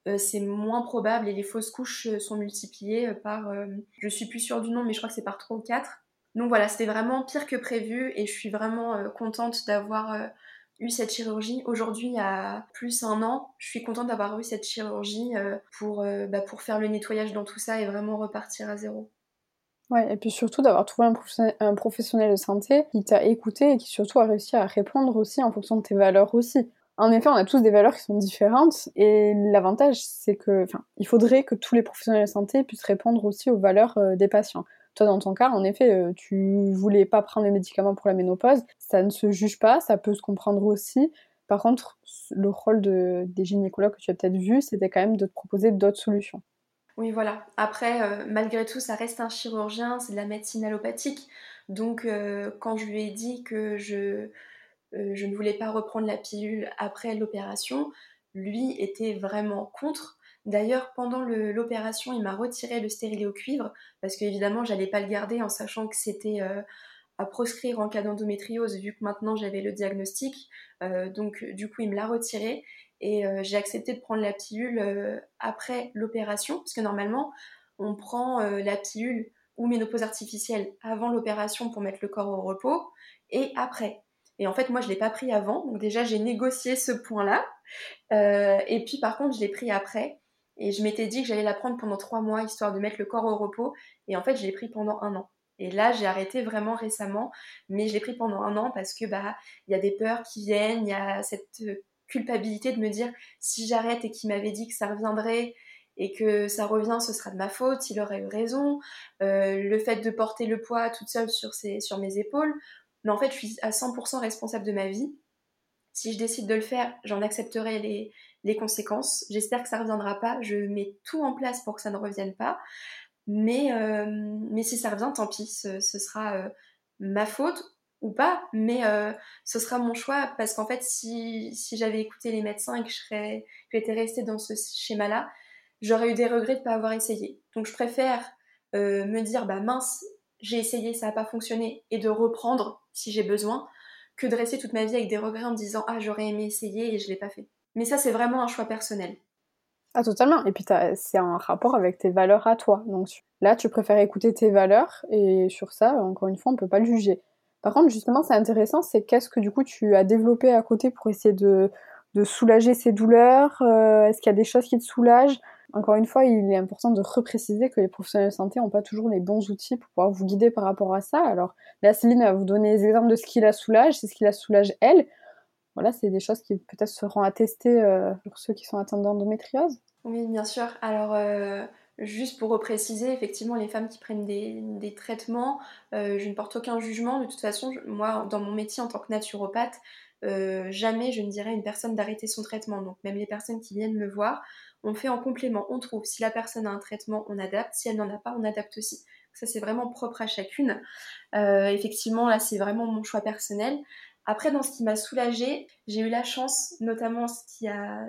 euh, c'est moins probable et les fausses couches euh, sont multipliées euh, par, je suis plus sûre du nom, mais je crois que c'est par 3 ou 4. Donc voilà, c'était vraiment pire que prévu et je suis vraiment contente d'avoir eu cette chirurgie. Aujourd'hui, il y a plus un an, je suis contente d'avoir eu cette chirurgie pour, bah, pour faire le nettoyage dans tout ça et vraiment repartir à zéro. Ouais, et puis surtout d'avoir trouvé un, un professionnel de santé qui t'a écouté et qui surtout a réussi à répondre aussi en fonction de tes valeurs aussi. En effet, on a tous des valeurs qui sont différentes et l'avantage, c'est que, enfin, il faudrait que tous les professionnels de santé puissent répondre aussi aux valeurs euh, des patients. Toi, dans ton cas, en effet, euh, tu voulais pas prendre les médicaments pour la ménopause. Ça ne se juge pas, ça peut se comprendre aussi. Par contre, le rôle de, des gynécologues que tu as peut-être vu, c'était quand même de te proposer d'autres solutions. Oui, voilà. Après, malgré tout, ça reste un chirurgien, c'est de la médecine allopathique. Donc, quand je lui ai dit que je, je ne voulais pas reprendre la pilule après l'opération, lui était vraiment contre. D'ailleurs, pendant l'opération, il m'a retiré le stérilet au cuivre parce qu'évidemment, j'allais pas le garder en sachant que c'était à proscrire en cas d'endométriose vu que maintenant j'avais le diagnostic. Euh, donc du coup, il me l'a retiré et euh, j'ai accepté de prendre la pilule euh, après l'opération parce que normalement, on prend la pilule ou ménopause artificielle avant l'opération pour mettre le corps au repos et après. Et en fait, moi, je l'ai pas pris avant, donc déjà j'ai négocié ce point-là. et puis par contre, je l'ai pris après. Et je m'étais dit que j'allais la prendre pendant trois mois, histoire de mettre le corps au repos. Et en fait, je l'ai pris pendant un an. Et là, j'ai arrêté vraiment récemment, mais je l'ai pris pendant un an parce que bah il y a des peurs qui viennent, il y a cette euh, culpabilité de me dire si j'arrête et qu'il m'avait dit que ça reviendrait et que ça revient, ce sera de ma faute, il aurait eu raison. Euh, le fait de porter le poids toute seule sur, sur mes épaules, mais en fait, je suis à 100% responsable de ma vie. Si je décide de le faire, j'en accepterai les, les conséquences. J'espère que ça ne reviendra pas. Je mets tout en place pour que ça ne revienne pas. Mais, euh, mais si ça revient, tant pis, ce, sera euh, ma faute ou pas, mais euh, ce sera mon choix parce qu'en fait, si, j'avais écouté les médecins et que j'étais restée dans ce schéma-là, j'aurais eu des regrets de ne pas avoir essayé. Donc je préfère me dire, bah mince, j'ai essayé, ça n'a pas fonctionné, et de reprendre si j'ai besoin, que de rester toute ma vie avec des regrets en me disant, ah j'aurais aimé essayer et je ne l'ai pas fait. Mais ça, c'est vraiment un choix personnel. Ah, totalement. Et puis, c'est un rapport avec tes valeurs à toi. Donc là, tu préfères écouter tes valeurs et sur ça, encore une fois, on ne peut pas le juger. Par contre, justement, c'est intéressant, c'est qu'est-ce que du coup tu as développé à côté pour essayer de, soulager ces douleurs euh, Est-ce qu'il y a des choses qui te soulagent? Encore une fois, il est important de repréciser que les professionnels de santé n'ont pas toujours les bons outils pour pouvoir vous guider par rapport à ça. Alors là, Céline va vous donner des exemples de ce qui la soulage, c'est ce qui la soulage elle. Voilà, c'est des choses qui peut-être seront attestées euh, pour ceux qui sont atteints d'endométriose. Oui, bien sûr. Alors, euh, juste pour repréciser, effectivement, les femmes qui prennent des, traitements, euh, je ne porte aucun jugement. De toute façon, moi, dans mon métier en tant que naturopathe, jamais je ne dirais à une personne d'arrêter son traitement. Donc, même les personnes qui viennent me voir, on fait en complément, on trouve. Si la personne a un traitement, on adapte. Si elle n'en a pas, on adapte aussi. Ça, c'est vraiment propre à chacune. effectivement, là, c'est vraiment mon choix personnel. Après, dans ce qui m'a soulagée, j'ai eu la chance, notamment ce qui a,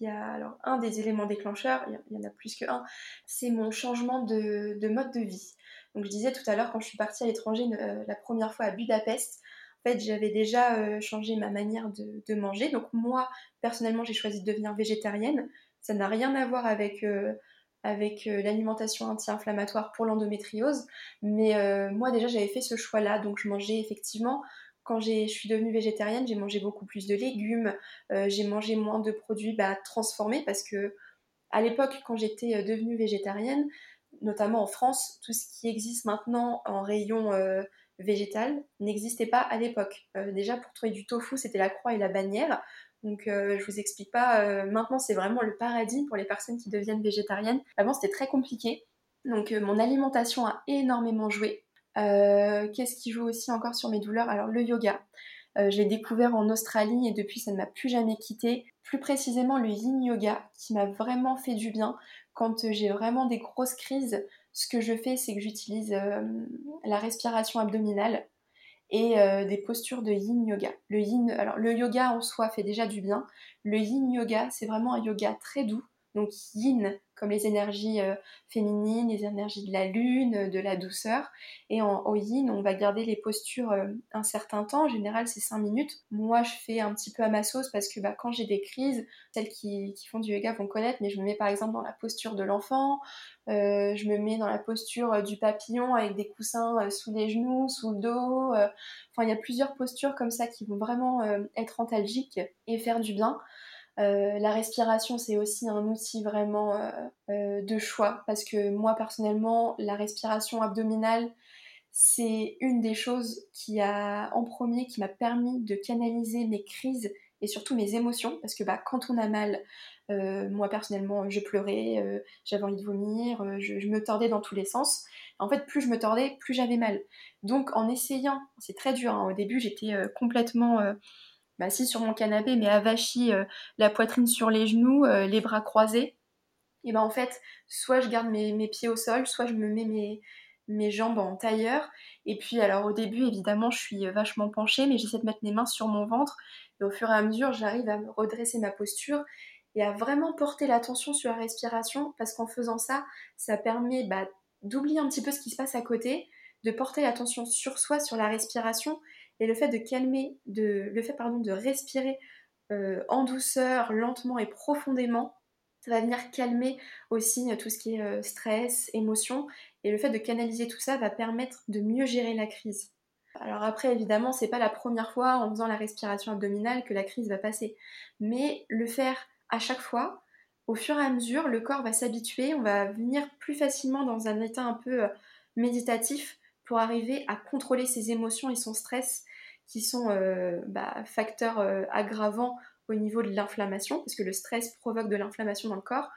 y a alors un des éléments déclencheurs, il y en a plus qu'un, c'est mon changement de, mode de vie. Donc je disais tout à l'heure quand je suis partie à l'étranger euh, la première fois à Budapest, en fait j'avais déjà euh, changé ma manière de, manger. Donc moi personnellement j'ai choisi de devenir végétarienne. Ça n'a rien à voir avec euh, avec l'alimentation anti-inflammatoire pour l'endométriose. Mais moi déjà j'avais fait ce choix-là, donc je mangeais effectivement quand je suis devenue végétarienne, j'ai mangé beaucoup plus de légumes, euh, j'ai mangé moins de produits bah, transformés parce que à l'époque, quand j'étais euh, devenue végétarienne, notamment en France, tout ce qui existe maintenant en rayon euh, végétal n'existait pas à l'époque. déjà, pour trouver du tofu, c'était la croix et la bannière. Donc, je vous explique pas. maintenant, c'est vraiment le paradis pour les personnes qui deviennent végétariennes. Avant, c'était très compliqué. Donc, mon alimentation a énormément joué. Euh, qu'est-ce qui joue aussi encore sur mes douleurs? Alors le yoga. Euh, je l'ai découvert en Australie et depuis ça ne m'a plus jamais quitté. Plus précisément le yin yoga qui m'a vraiment fait du bien quand j'ai vraiment des grosses crises. Ce que je fais c'est que j'utilise euh, la respiration abdominale et des postures de yin yoga. Le yin, alors le yoga en soi fait déjà du bien. Le yin yoga c'est vraiment un yoga très doux donc yin, comme les énergies euh, féminines, les énergies de la lune, de la douceur. Et en, au yin, on va garder les postures euh, un certain temps. En général, c'est 5 minutes. Moi, je fais un petit peu à ma sauce parce que bah, quand j'ai des crises, celles qui, font du yoga vont connaître, mais je me mets par exemple dans la posture de l'enfant. Euh, je me mets dans la posture du papillon avec des coussins sous les genoux, sous le dos. Enfin, il y a plusieurs postures comme ça qui vont vraiment être antalgiques et faire du bien. Euh, la respiration, c'est aussi un outil vraiment euh, euh, de choix parce que moi personnellement, la respiration abdominale, c'est une des choses qui a en premier qui m'a permis de canaliser mes crises et surtout mes émotions parce que bah, quand on a mal, moi personnellement, je pleurais, j'avais envie de vomir, je, me tordais dans tous les sens. En fait, plus je me tordais, plus j'avais mal. Donc en essayant, c'est très dur. Hein, au début, j'étais complètement assis sur mon canapé, mais avachi, euh, la poitrine sur les genoux, euh, les bras croisés. et ben en fait, soit je garde mes, mes pieds au sol, soit je me mets mes, mes jambes en tailleur. Et puis, alors au début, évidemment, je suis vachement penchée, mais j'essaie de mettre mes mains sur mon ventre. Et au fur et à mesure, j'arrive à redresser ma posture et à vraiment porter l'attention sur la respiration, parce qu'en faisant ça, ça permet bah, d'oublier un petit peu ce qui se passe à côté, de porter l'attention sur soi, sur la respiration, et le fait de calmer, de, le fait pardon, de respirer euh, en douceur, lentement et profondément, ça va venir calmer aussi tout ce qui est euh, stress, émotion, et le fait de canaliser tout ça va permettre de mieux gérer la crise. Alors après, évidemment, c'est pas la première fois en faisant la respiration abdominale que la crise va passer, mais le faire à chaque fois, au fur et à mesure, le corps va s'habituer, on va venir plus facilement dans un état un peu euh, méditatif pour arriver à contrôler ses émotions et son stress qui sont euh, bah, facteurs aggravants au niveau de l'inflammation, parce que le stress provoque de l'inflammation dans le corps,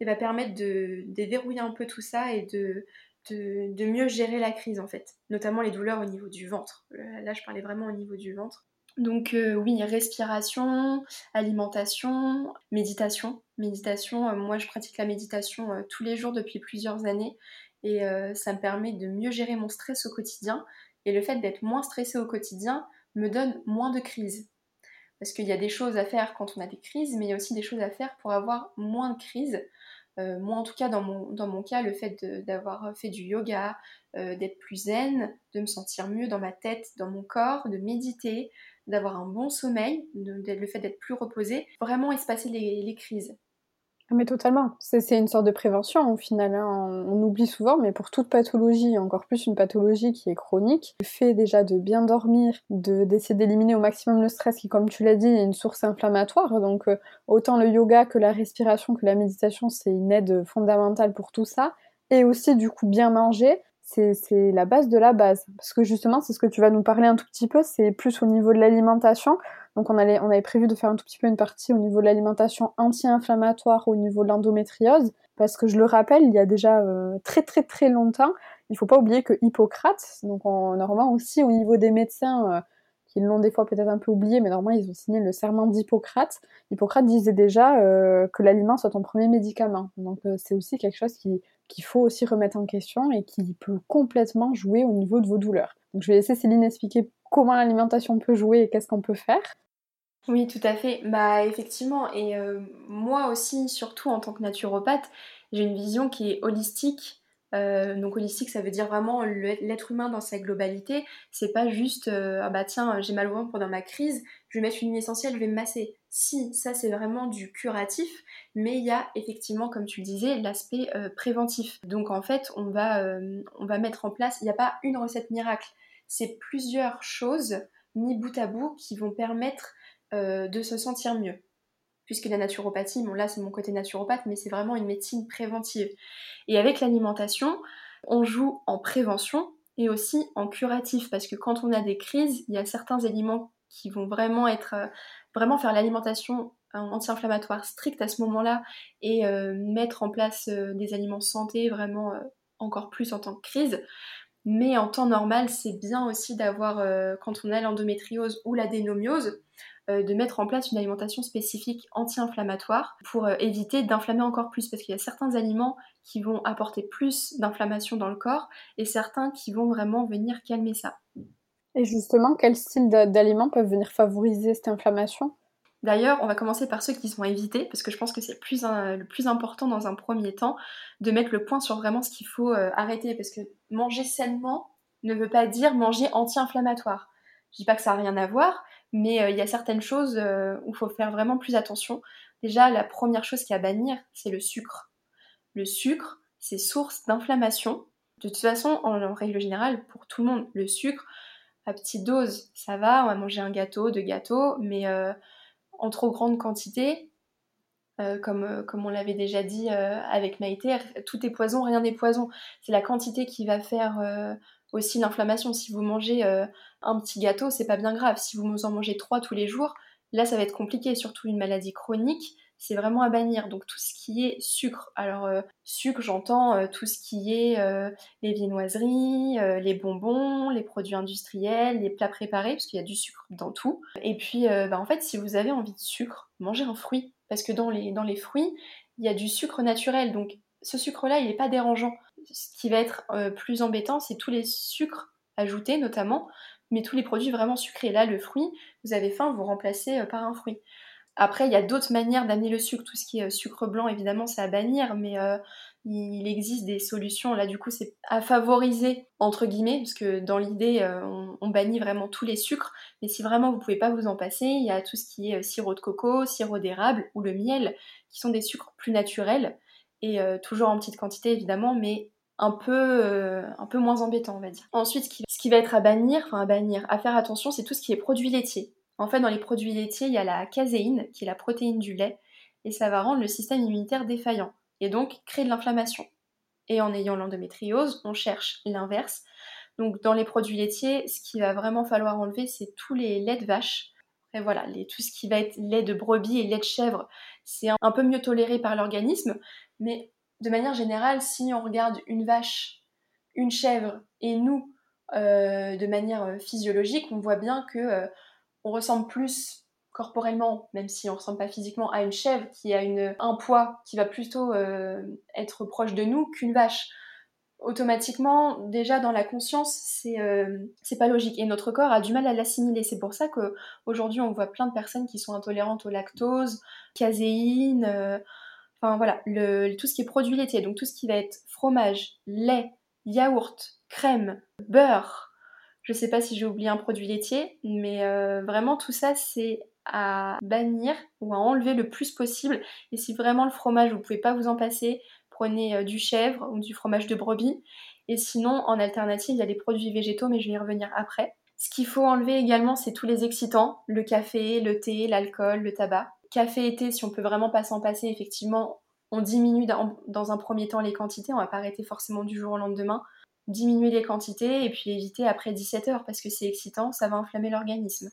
et va permettre de, déverrouiller un peu tout ça et de, mieux gérer la crise en fait, notamment les douleurs au niveau du ventre. Euh, là, je parlais vraiment au niveau du ventre. Donc euh, oui, respiration, alimentation, méditation. Méditation, euh, moi je pratique la méditation tous les jours depuis plusieurs années et ça me permet de mieux gérer mon stress au quotidien. Et le fait d'être moins stressé au quotidien me donne moins de crises. Parce qu'il y a des choses à faire quand on a des crises, mais il y a aussi des choses à faire pour avoir moins de crises. Euh, moi, en tout cas, dans mon, dans mon cas, le fait d'avoir fait du yoga, euh, d'être plus zen, de me sentir mieux dans ma tête, dans mon corps, de méditer, d'avoir un bon sommeil, le fait d'être plus reposé, vraiment espacer les crises. Ah, mais totalement. C'est une sorte de prévention au final. Hein. On, oublie souvent, mais pour toute pathologie, encore plus une pathologie qui est chronique, le fait déjà de bien dormir, d'essayer d'éliminer au maximum le stress qui, comme tu l'as dit, est une source inflammatoire. Donc euh, autant le yoga que la respiration, que la méditation, c'est une aide fondamentale pour tout ça. Et aussi du coup bien manger, c'est la base de la base. Parce que justement, c'est ce que tu vas nous parler un tout petit peu, c'est plus au niveau de l'alimentation. Donc on, avait prévu de faire un tout petit peu une partie au niveau de l'alimentation anti-inflammatoire, au niveau de l'endométriose, parce que je le rappelle, il y a déjà euh, très très très longtemps, il faut pas oublier que Hippocrate, donc on, normalement aussi au niveau des médecins, euh, qui l'ont des fois peut-être un peu oublié, mais normalement ils ont signé le serment d'Hippocrate, Hippocrate disait déjà euh, que l'aliment soit ton premier médicament. Donc c'est aussi quelque chose qu'il faut aussi remettre en question et qui peut complètement jouer au niveau de vos douleurs. Donc je vais laisser Céline expliquer comment l'alimentation peut jouer et qu'est-ce qu'on peut faire. Oui, tout à fait. Bah effectivement, et euh, moi aussi, surtout en tant que naturopathe, j'ai une vision qui est holistique. Euh, donc holistique, ça veut dire vraiment l'être humain dans sa globalité. C'est pas juste euh, ah bah tiens, j'ai mal au ventre pendant ma crise, je vais mettre une huile essentielle, je vais me masser. Si, ça c'est vraiment du curatif, mais il y a effectivement, comme tu le disais, l'aspect préventif. Donc en fait, on va, on va mettre en place, il n'y a pas une recette miracle, c'est plusieurs choses mis bout à bout qui vont permettre euh, de se sentir mieux. Puisque la naturopathie, bon là c'est mon côté naturopathe, mais c'est vraiment une médecine préventive. Et avec l'alimentation, on joue en prévention et aussi en curatif, parce que quand on a des crises, il y a certains aliments qui vont vraiment être, euh, vraiment faire l'alimentation euh, anti-inflammatoire stricte à ce moment-là et mettre en place des aliments santé vraiment encore plus en temps de crise. Mais en temps normal, c'est bien aussi d'avoir, quand on a l'endométriose ou la dénomiose, euh, de mettre en place une alimentation spécifique anti-inflammatoire pour euh, éviter d'inflammer encore plus parce qu'il y a certains aliments qui vont apporter plus d'inflammation dans le corps et certains qui vont vraiment venir calmer ça. Et justement, quels styles d'aliments peuvent venir favoriser cette inflammation? D'ailleurs, on va commencer par ceux qui sont évités, parce que je pense que c'est le plus, le plus important dans un premier temps, de mettre le point sur vraiment ce qu'il faut euh, arrêter, parce que manger sainement ne veut pas dire manger anti-inflammatoire. Je dis pas que ça n'a rien à voir, mais euh, il y a certaines choses euh, où il faut faire vraiment plus attention. Déjà, la première chose qui est à bannir, c'est le sucre. Le sucre, c'est source d'inflammation. De toute façon, en, règle générale, pour tout le monde, le sucre, à petite dose, ça va, on va manger un gâteau, deux gâteaux, mais euh, en trop grande quantité, comme, comme on l'avait déjà dit avec Maïté, tout est poison, rien n'est poison. C'est la quantité qui va faire aussi l'inflammation. Si vous mangez euh, un petit gâteau, c'est pas bien grave. Si vous en mangez trois tous les jours, là ça va être compliqué, surtout une maladie chronique. C'est vraiment à bannir. Donc tout ce qui est sucre. Alors euh, sucre, j'entends euh, tout ce qui est les viennoiseries, les bonbons, les produits industriels, les plats préparés, parce qu'il y a du sucre dans tout. Et puis bah, en fait, si vous avez envie de sucre, mangez un fruit. Parce que dans les, dans les fruits, il y a du sucre naturel, donc ce sucre-là, il n'est pas dérangeant. Ce qui va être plus embêtant, c'est tous les sucres ajoutés notamment, mais tous les produits vraiment sucrés. Là, le fruit, vous avez faim, vous remplacez par un fruit. Après, il y a d'autres manières d'amener le sucre. Tout ce qui est sucre blanc, évidemment, c'est à bannir, mais il existe des solutions. Là, du coup, c'est à favoriser, entre guillemets, parce que dans l'idée, euh, on, bannit vraiment tous les sucres. Mais si vraiment vous pouvez pas vous en passer, il y a tout ce qui est euh, sirop de coco, sirop d'érable ou le miel, qui sont des sucres plus naturels et euh, toujours en petite quantité, évidemment, mais un peu, un peu moins embêtant, on va dire. Ensuite, ce qui, va être à bannir, enfin à bannir, à faire attention, c'est tout ce qui est produits laitiers. En fait, dans les produits laitiers, il y a la caséine, qui est la protéine du lait, et ça va rendre le système immunitaire défaillant et donc créer de l'inflammation. Et en ayant l'endométriose, on cherche l'inverse. Donc dans les produits laitiers, ce qu'il va vraiment falloir enlever, c'est tous les laits de vache. Et voilà, tout ce qui va être lait de brebis et lait de chèvre, c'est un, peu mieux toléré par l'organisme. Mais de manière générale, si on regarde une vache, une chèvre et nous, euh, de manière euh, physiologique, on voit bien que euh, on ressemble plus corporellement, même si on ressemble pas physiquement à une chèvre qui a un poids qui va plutôt être proche de nous qu'une vache. Automatiquement, déjà dans la conscience, c'est euh, pas logique et notre corps a du mal à l'assimiler. C'est pour ça qu'aujourd'hui on voit plein de personnes qui sont intolérantes au lactose, caséine, enfin voilà, tout ce qui est produit laitier, donc tout ce qui va être fromage, lait, yaourt, crème, beurre. Je sais pas si j'ai oublié un produit laitier, mais vraiment tout ça c'est à bannir ou à enlever le plus possible. Et si vraiment le fromage, vous ne pouvez pas vous en passer, prenez euh, du chèvre ou du fromage de brebis. Et sinon, en alternative, il y a des produits végétaux, mais je vais y revenir après. Ce qu'il faut enlever également, c'est tous les excitants, le café, le thé, l'alcool, le tabac. Café et thé, si on peut vraiment pas s'en passer, effectivement, on diminue dans un premier temps les quantités, on va pas arrêter forcément du jour au lendemain. Diminuer les quantités et puis éviter après 17 heures parce que c'est excitant, ça va inflammer l'organisme.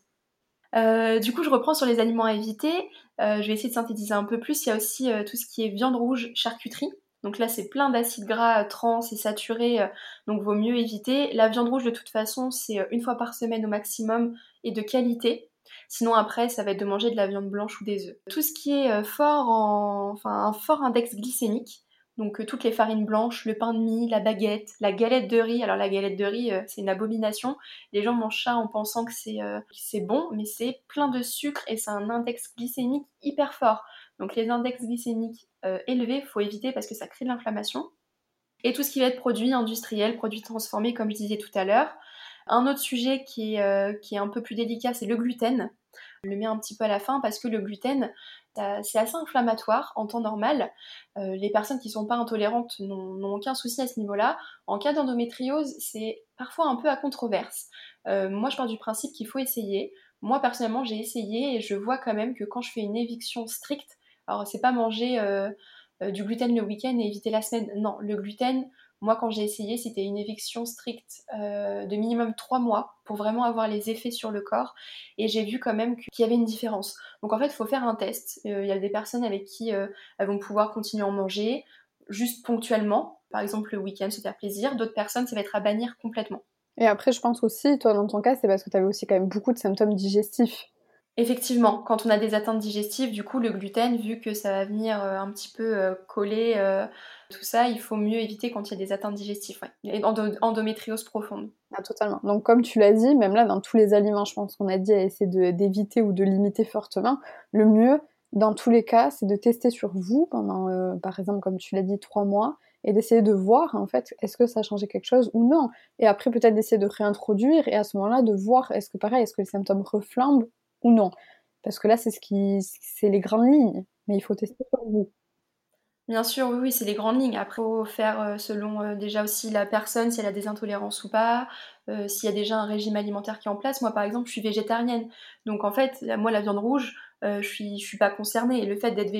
Euh, du coup, je reprends sur les aliments à éviter. Euh, je vais essayer de synthétiser un peu plus. Il y a aussi euh, tout ce qui est viande rouge, charcuterie. Donc là, c'est plein d'acides gras trans et saturés, donc vaut mieux éviter. La viande rouge, de toute façon, c'est une fois par semaine au maximum et de qualité. Sinon, après, ça va être de manger de la viande blanche ou des œufs. Tout ce qui est fort en... enfin, un fort index glycémique, donc euh, toutes les farines blanches, le pain de mie, la baguette, la galette de riz. Alors la galette de riz, euh, c'est une abomination. Les gens mangent ça en pensant que c'est euh, bon, mais c'est plein de sucre et c'est un index glycémique hyper fort. Donc les index glycémiques élevés, faut éviter parce que ça crée de l'inflammation. Et tout ce qui va être produit industriel, produit transformé, comme je disais tout à l'heure. Un autre sujet qui est, qui est un peu plus délicat, c'est le gluten. Je le mets un petit peu à la fin parce que le gluten, c'est assez inflammatoire en temps normal. Euh, les personnes qui ne sont pas intolérantes n'ont aucun souci à ce niveau-là. En cas d'endométriose, c'est parfois un peu à controverse. Euh, moi, je pars du principe qu'il faut essayer. Moi, personnellement, j'ai essayé et je vois quand même que quand je fais une éviction stricte, alors c'est pas manger euh, du gluten le week-end et éviter la semaine. Non, le gluten, moi, quand j'ai essayé, c'était une éviction stricte euh, de minimum 3 mois pour vraiment avoir les effets sur le corps. Et j'ai vu quand même qu'il y avait une différence. Donc en fait, il faut faire un test. Euh, il y a des personnes avec qui euh, elles vont pouvoir continuer à manger juste ponctuellement, par exemple le week-end, se faire plaisir. D'autres personnes, ça va être à bannir complètement. Et après, je pense aussi, toi, dans ton cas, c'est parce que tu avais aussi quand même beaucoup de symptômes digestifs. Effectivement, quand on a des atteintes digestives, du coup, le gluten, vu que ça va venir euh, un petit peu euh, coller euh, tout ça, il faut mieux éviter quand il y a des atteintes digestives, ouais. Et endométriose profonde. Ah, totalement. Donc, comme tu l'as dit, même là, dans tous les aliments, je pense qu'on a dit à essayer d'éviter ou de limiter fortement, le mieux, dans tous les cas, c'est de tester sur vous pendant, par exemple, comme tu l'as dit, trois mois, et d'essayer de voir, en fait, est-ce que ça a changé quelque chose ou non. Et après, peut-être d'essayer de réintroduire, et à ce moment-là, de voir, est-ce que pareil, est-ce que les symptômes reflambent ou non. Parce que là, c'est ce qui, c'est les grandes lignes, mais il faut tester pour vous. Bien sûr, oui, oui c'est les grandes lignes. Après, il faut faire euh, selon euh, déjà aussi la personne, si elle a des intolérances ou pas, euh, s'il y a déjà un régime alimentaire qui est en place. Moi, par exemple, je suis végétarienne. Donc, en fait, moi, la viande rouge, je suis, je suis pas concernée. Et le fait d'être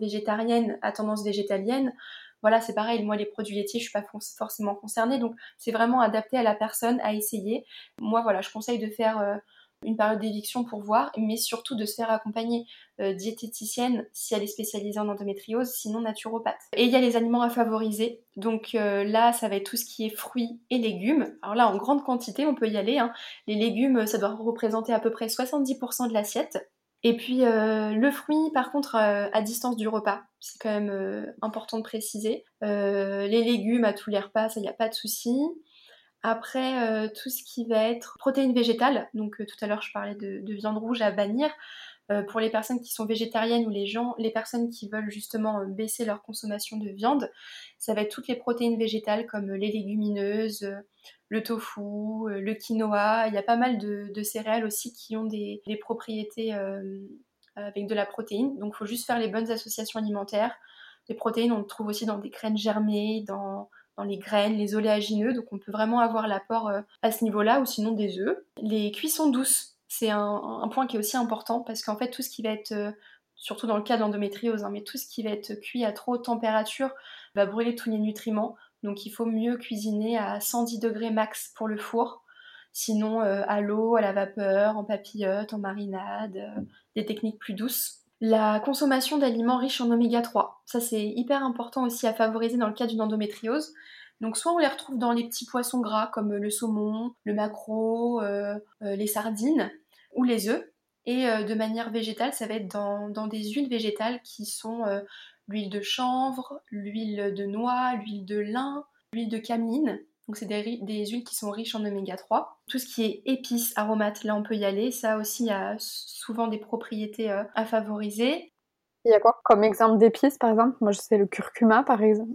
végétarienne à tendance végétalienne, voilà, c'est pareil. Moi, les produits laitiers, je suis pas forcément concernée. Donc, c'est vraiment adapté à la personne à essayer. Moi, voilà, je conseille de faire une période d'éviction pour voir, mais surtout de se faire accompagner euh, diététicienne si elle est spécialisée en endométriose, sinon naturopathe. Et il y a les aliments à favoriser, donc euh, là ça va être tout ce qui est fruits et légumes. Alors là en grande quantité on peut y aller, hein. les légumes ça doit représenter à peu près 70% de l'assiette. Et puis euh, le fruit par contre à distance du repas, c'est quand même important de préciser. les légumes à tous les repas, ça, n'y a pas de souci. Après, tout ce qui va être protéines végétales, donc tout à l'heure je parlais de, de, viande rouge à bannir, euh, pour les personnes qui sont végétariennes ou les gens, les personnes qui veulent justement euh, baisser leur consommation de viande, ça va être toutes les protéines végétales comme les légumineuses, euh, le tofu, le quinoa. Il y a pas mal de, céréales aussi qui ont des, propriétés avec de la protéine. Donc il faut juste faire les bonnes associations alimentaires. Les protéines, on le trouve aussi dans des graines germées, dans, dans les graines, les oléagineux. Donc on peut vraiment avoir l'apport à ce niveau-là ou sinon des œufs. Les cuissons douces c'est un, point qui est aussi important parce qu'en fait, tout ce qui va être, euh, surtout dans le cas de l'endométriose, hein, mais tout ce qui va être cuit à trop haute température va brûler tous les nutriments. Donc il faut mieux cuisiner à 110 degrés max pour le four. Sinon, euh, à l'eau, à la vapeur, en papillote, en marinade, euh, des techniques plus douces. La consommation d'aliments riches en oméga 3, ça c'est hyper important aussi à favoriser dans le cas d'une endométriose. Donc soit on les retrouve dans les petits poissons gras comme le saumon, le maquereau, les sardines, ou les œufs. Et euh, de manière végétale, ça va être dans, des huiles végétales qui sont euh, l'huile de chanvre, l'huile de noix, l'huile de lin, l'huile de cameline. Donc c'est des, huiles qui sont riches en oméga 3. Tout ce qui est épices, aromates, là on peut y aller. Ça aussi a souvent des propriétés euh, à favoriser. Il y a quoi comme exemple d'épices par exemple? Moi je sais le curcuma par exemple.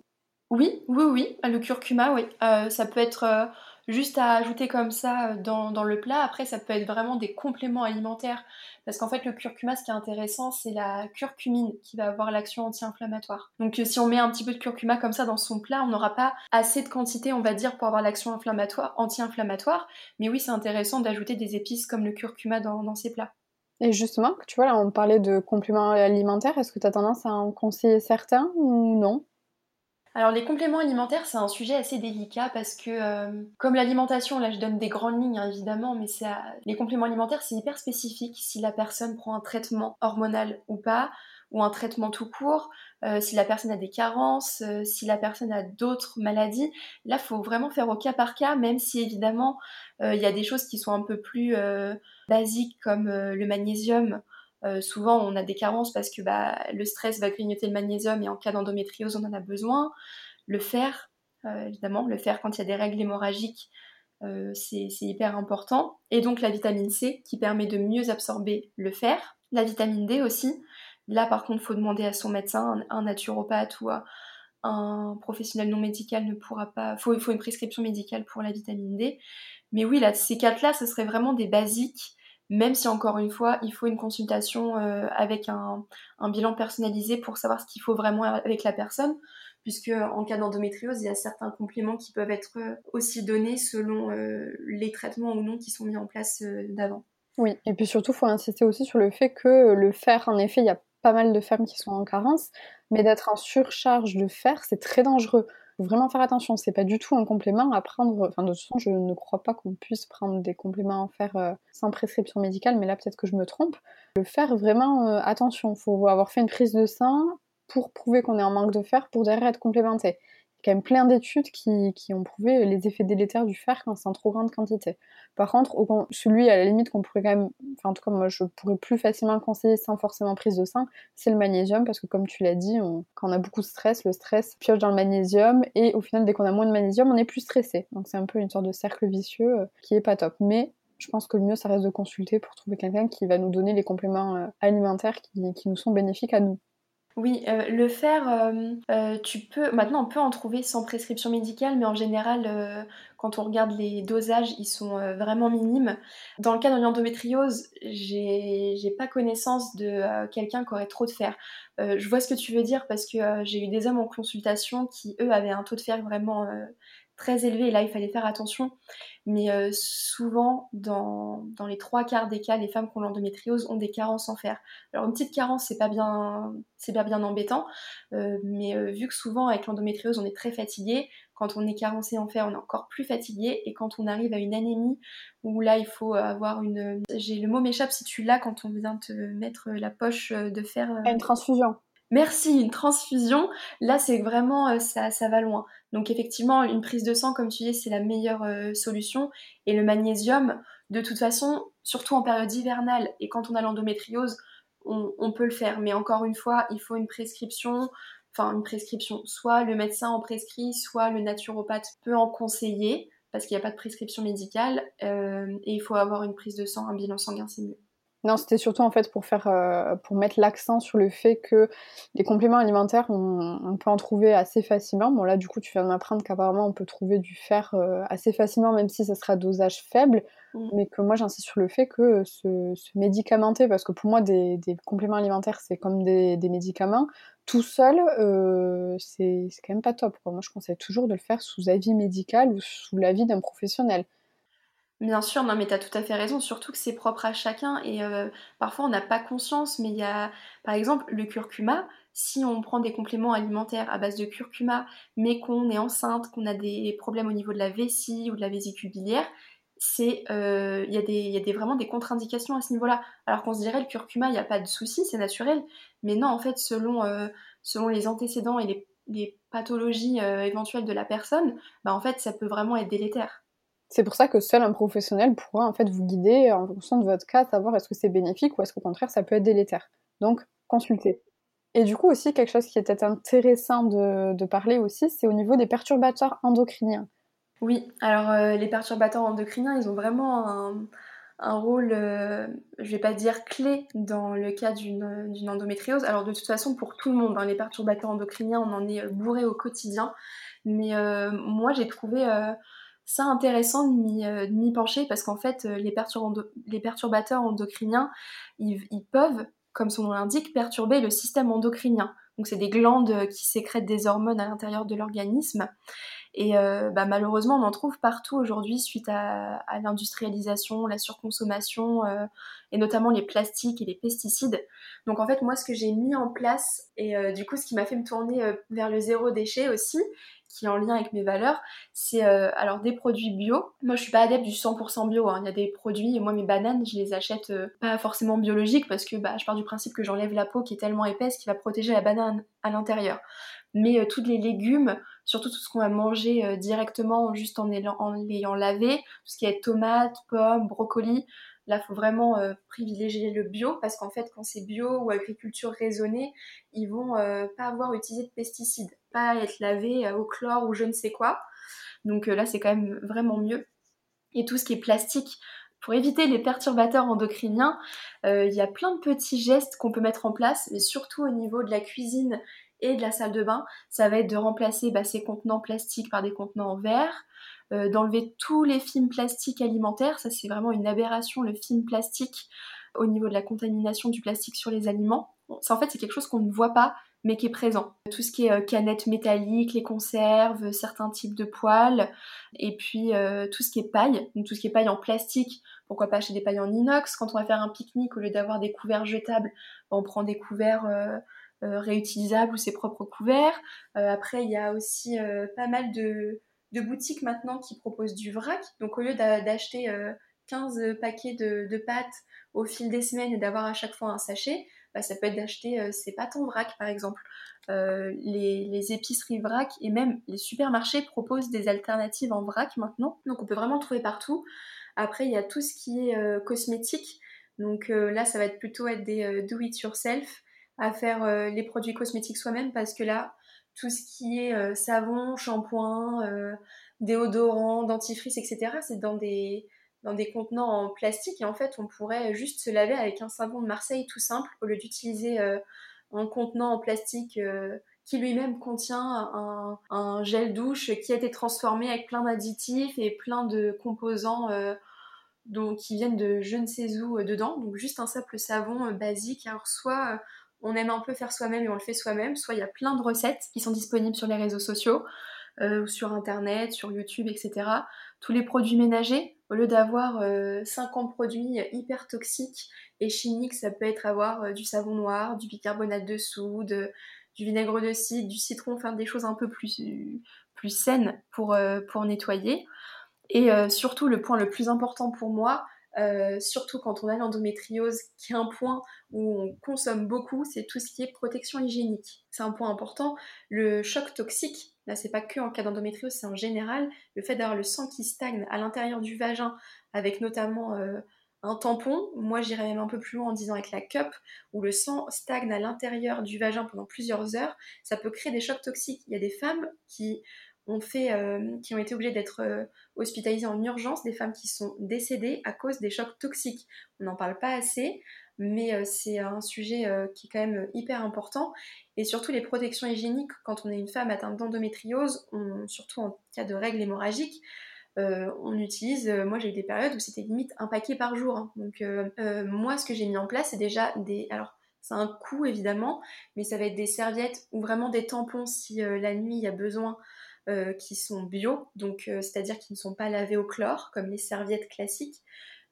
Oui, oui, oui. Le curcuma, oui. ça peut être juste à ajouter comme ça euh, dans, le plat. Après, ça peut être vraiment des compléments alimentaires. Parce qu'en fait, le curcuma, ce qui est intéressant, c'est la curcumine qui va avoir l'action anti-inflammatoire. Donc, euh, si on met un petit peu de curcuma comme ça dans son plat, on n'aura pas assez de quantité, on va dire, pour avoir l'action inflammatoire, anti-inflammatoire. Mais oui, c'est intéressant d'ajouter des épices comme le curcuma dans, dans ces plats. Et justement, tu vois, là, on parlait de compléments alimentaires. Est-ce que tu as tendance à en conseiller certains ou non? Alors les compléments alimentaires, c'est un sujet assez délicat parce que euh, comme l'alimentation, là je donne des grandes lignes hein, évidemment, mais c'est les compléments alimentaires c'est hyper spécifique si la personne prend un traitement hormonal ou pas, ou un traitement tout court, euh, si la personne a des carences, euh, si la personne a d'autres maladies. Là, faut vraiment faire au cas par cas, même si évidemment il y a des choses qui sont un peu plus basiques comme le magnésium euh, souvent, on a des carences parce que bah, le stress va grignoter le magnésium et en cas d'endométriose, on en a besoin. Le fer, euh, évidemment, le fer quand il y a des règles hémorragiques, euh, c'est hyper important. Et donc la vitamine C qui permet de mieux absorber le fer. La vitamine D aussi. Là, par contre, il faut demander à son médecin, un, naturopathe ou un professionnel non médical ne pourra pas. Il faut, une prescription médicale pour la vitamine D. Mais oui, là, ces quatre-là, ce serait vraiment des basiques même si encore une fois, il faut une consultation euh, avec un, bilan personnalisé pour savoir ce qu'il faut vraiment avec la personne, puisque en cas d'endométriose, il y a certains compléments qui peuvent être euh, aussi donnés selon euh, les traitements ou non qui sont mis en place d'avant. Oui, et puis surtout, il faut insister aussi sur le fait que le fer, en effet, il y a pas mal de femmes qui sont en carence, mais d'être en surcharge de fer, c'est très dangereux vraiment faire attention. C'est pas du tout un complément à prendre. Enfin, de toute façon, je ne crois pas qu'on puisse prendre des compléments à faire euh, sans prescription médicale, mais là, peut-être que je me trompe. Le faire vraiment euh, attention. Faut avoir fait une prise de sang pour prouver qu'on est en manque de fer pour derrière être complémenté quand même plein d'études qui, qui, ont prouvé les effets délétères du fer quand c'est en trop grande quantité. Par contre, celui à la limite qu'on pourrait quand même, enfin en tout cas moi je pourrais plus facilement le conseiller sans forcément prise de sein, c'est le magnésium parce que comme tu l'as dit, quand on a beaucoup de stress, le stress pioche dans le magnésium et au final dès qu'on a moins de magnésium, on est plus stressé. Donc c'est un peu une sorte de cercle vicieux euh, qui est pas top. Mais je pense que le mieux ça reste de consulter pour trouver quelqu'un qui va nous donner les compléments euh, alimentaires qui, qui nous sont bénéfiques à nous. Oui, euh, le fer, euh, euh, tu peux maintenant on peut en trouver sans prescription médicale, mais en général, quand on regarde les dosages, ils sont vraiment minimes. Dans le cas d'une endométriose, j'ai pas connaissance de quelqu'un qui aurait trop de fer. je vois ce que tu veux dire parce que j'ai eu des hommes en consultation qui, eux, avaient un taux de fer vraiment très élevé et là il fallait faire attention. Mais euh, souvent, dans, dans, les trois quarts des cas, les femmes qui ont l'endométriose ont des carences en fer. Alors une petite carence, c'est pas bien, c'est bien, bien embêtant, euh, mais euh, vu que souvent avec l'endométriose on est très fatigué, quand on est carencé en fer, on est encore plus fatigué, et quand on arrive à une anémie où là il faut avoir une, j'ai le mot m'échappe si tu l'as quand on vient te mettre la poche de fer. Une transfusion merci, une transfusion, là c'est vraiment euh, ça, ça va loin. Donc effectivement, une prise de sang, comme tu dis, c'est la meilleure euh, solution. Et le magnésium, de toute façon, surtout en période hivernale et quand on a l'endométriose, on, peut le faire. Mais encore une fois, il faut une prescription, enfin une prescription. Soit le médecin en prescrit, soit le naturopathe peut en conseiller, parce qu'il n'y a pas de prescription médicale. Euh, et il faut avoir une prise de sang, un bilan sanguin, c'est mieux. Non, c'était surtout en fait pour faire, euh, pour mettre l'accent sur le fait que les compléments alimentaires, on, peut en trouver assez facilement. Bon là, du coup, tu viens de m'apprendre qu'apparemment on peut trouver du fer euh, assez facilement, même si ça sera dosage faible. Mm. Mais que moi, j'insiste sur le fait que se, médicamenter, parce que pour moi, des, compléments alimentaires, c'est comme des, médicaments, tout seul, euh, c'est quand même pas top. Moi, je conseille toujours de le faire sous avis médical ou sous l'avis d'un professionnel. Bien sûr, non mais tu as tout à fait raison, surtout que c'est propre à chacun et euh, parfois on n'a pas conscience, mais il y a par exemple le curcuma, si on prend des compléments alimentaires à base de curcuma, mais qu'on est enceinte, qu'on a des problèmes au niveau de la vessie ou de la vésicule biliaire, c'est euh, il y a, des, y a des, vraiment des contre-indications à ce niveau-là. Alors qu'on se dirait le curcuma, il n'y a pas de souci, c'est naturel, mais non, en fait, selon, euh, selon les antécédents et les, les pathologies éventuelles de la personne, bah en fait, ça peut vraiment être délétère. C'est pour ça que seul un professionnel pourra en fait vous guider en fonction de votre cas, savoir est-ce que c'est bénéfique ou est-ce qu'au contraire ça peut être délétère. Donc consultez. Et du coup aussi quelque chose qui était intéressant de, parler aussi, c'est au niveau des perturbateurs endocriniens. Oui, alors euh, les perturbateurs endocriniens, ils ont vraiment un, rôle, euh, je vais pas dire clé dans le cas d'une endométriose. Alors de toute façon pour tout le monde, hein, les perturbateurs endocriniens, on en est bourré au quotidien. Mais euh, moi j'ai trouvé c'est intéressant de m'y euh, pencher parce qu'en fait, euh, les, perturbateurs endocriniens, ils, peuvent, comme son nom l'indique, perturber le système endocrinien. Donc, c'est des glandes qui sécrètent des hormones à l'intérieur de l'organisme. Et euh, bah, malheureusement, on en trouve partout aujourd'hui suite à, l'industrialisation, la surconsommation, et notamment les plastiques et les pesticides. Donc en fait, moi, ce que j'ai mis en place, et du coup, ce qui m'a fait me tourner vers le zéro déchet aussi, qui est en lien avec mes valeurs, c'est euh, alors des produits bio. Moi, je suis pas adepte du 100% bio. Hein. Il y a des produits, moi, mes bananes, je les achète euh, pas forcément biologiques parce que bah, je pars du principe que j'enlève la peau qui est tellement épaisse qui va protéger la banane à l'intérieur. Mais euh, tous les légumes, surtout tout ce qu'on va manger directement juste en, l'ayant lavé, tout ce qui est tomates, pommes, brocolis, Là, faut vraiment privilégier le bio parce qu'en fait, quand c'est bio ou agriculture raisonnée, ils vont pas avoir utilisé de pesticides pas être lavé euh, au chlore ou je ne sais quoi. Donc euh, là, c'est quand même vraiment mieux. Et tout ce qui est plastique, pour éviter les perturbateurs endocriniens, euh, il y a plein de petits gestes qu'on peut mettre en place, mais surtout au niveau de la cuisine et de la salle de bain. Ça va être de remplacer bah, ces contenants plastiques par des contenants en verre, d'enlever tous les films plastiques alimentaires. Ça, c'est vraiment une aberration, le film plastique au niveau de la contamination du plastique sur les aliments. Ça, en fait, c'est quelque chose qu'on ne voit pas, mais qui est présent. Tout ce qui est euh, canettes métalliques, les conserves, certains types de poêles, et puis euh, tout ce qui est paille, tout ce qui est paille en plastique, pourquoi pas acheter des pailles en inox. Quand on va faire un pique-nique, au lieu d'avoir des couverts jetables, ben, on prend des couverts euh, réutilisables ou ses propres couverts. après, il y a aussi pas mal de, boutiques maintenant qui proposent du vrac, donc au lieu d'acheter 15 paquets de, pâtes au fil des semaines et d'avoir à chaque fois un sachet, bah, ça peut être d'acheter euh, ses pâtes en vrac par exemple. Euh, les, épiceries vrac et même les supermarchés proposent des alternatives en vrac maintenant. Donc on peut vraiment trouver partout. Après, il y a tout ce qui est euh, cosmétique. Donc là, ça va être plutôt des do it yourself à faire les produits cosmétiques soi-même parce que là, tout ce qui est savon, shampoing, déodorant, dentifrice, etc., c'est dans des, dans des contenants en plastique et en fait on pourrait juste se laver avec un savon de Marseille tout simple au lieu d'utiliser euh, un contenant en plastique euh, qui lui-même contient un, gel douche qui a été transformé avec plein d'additifs et plein de composants euh, donc, qui viennent de je ne sais où dedans. Donc juste un simple savon basique. Alors soit on aime un peu faire soi-même et on le fait soi-même, soit il y a plein de recettes qui sont disponibles sur les réseaux sociaux. Euh, sur internet, sur YouTube, etc. Tous les produits ménagers, au lieu d'avoir 50 euh, produits hyper toxiques et chimiques, ça peut être avoir euh, du savon noir, du bicarbonate de soude, du vinaigre de cidre, du citron, faire des choses un peu plus, saines pour nettoyer. Et surtout, le point le plus important pour moi, surtout quand on a l'endométriose, qui est un point où on consomme beaucoup, c'est tout ce qui est protection hygiénique. C'est un point important. Le choc toxique, Là, c'est pas que en cas d'endométriose, c'est en général le fait d'avoir le sang qui stagne à l'intérieur du vagin, avec notamment euh, un tampon, moi j'irais même un peu plus loin en disant avec la cup, où le sang stagne à l'intérieur du vagin pendant plusieurs heures, ça peut créer des chocs toxiques. Il y a des femmes qui ont, fait, euh, qui ont été obligées d'être euh, hospitalisées en urgence, des femmes qui sont décédées à cause des chocs toxiques. On n'en parle pas assez, mais euh, c'est un sujet qui est quand même hyper important. Et surtout les protections hygiéniques, quand on est une femme atteinte d'endométriose, surtout en cas de règles hémorragiques, on utilise, moi j'ai eu des périodes où c'était limite un paquet par jour. Hein. Donc moi ce que j'ai mis en place c'est déjà des... Alors c'est un coût évidemment, mais ça va être des serviettes ou vraiment des tampons si la nuit il y a besoin qui sont bio, donc c'est-à-dire qui ne sont pas lavés au chlore comme les serviettes classiques.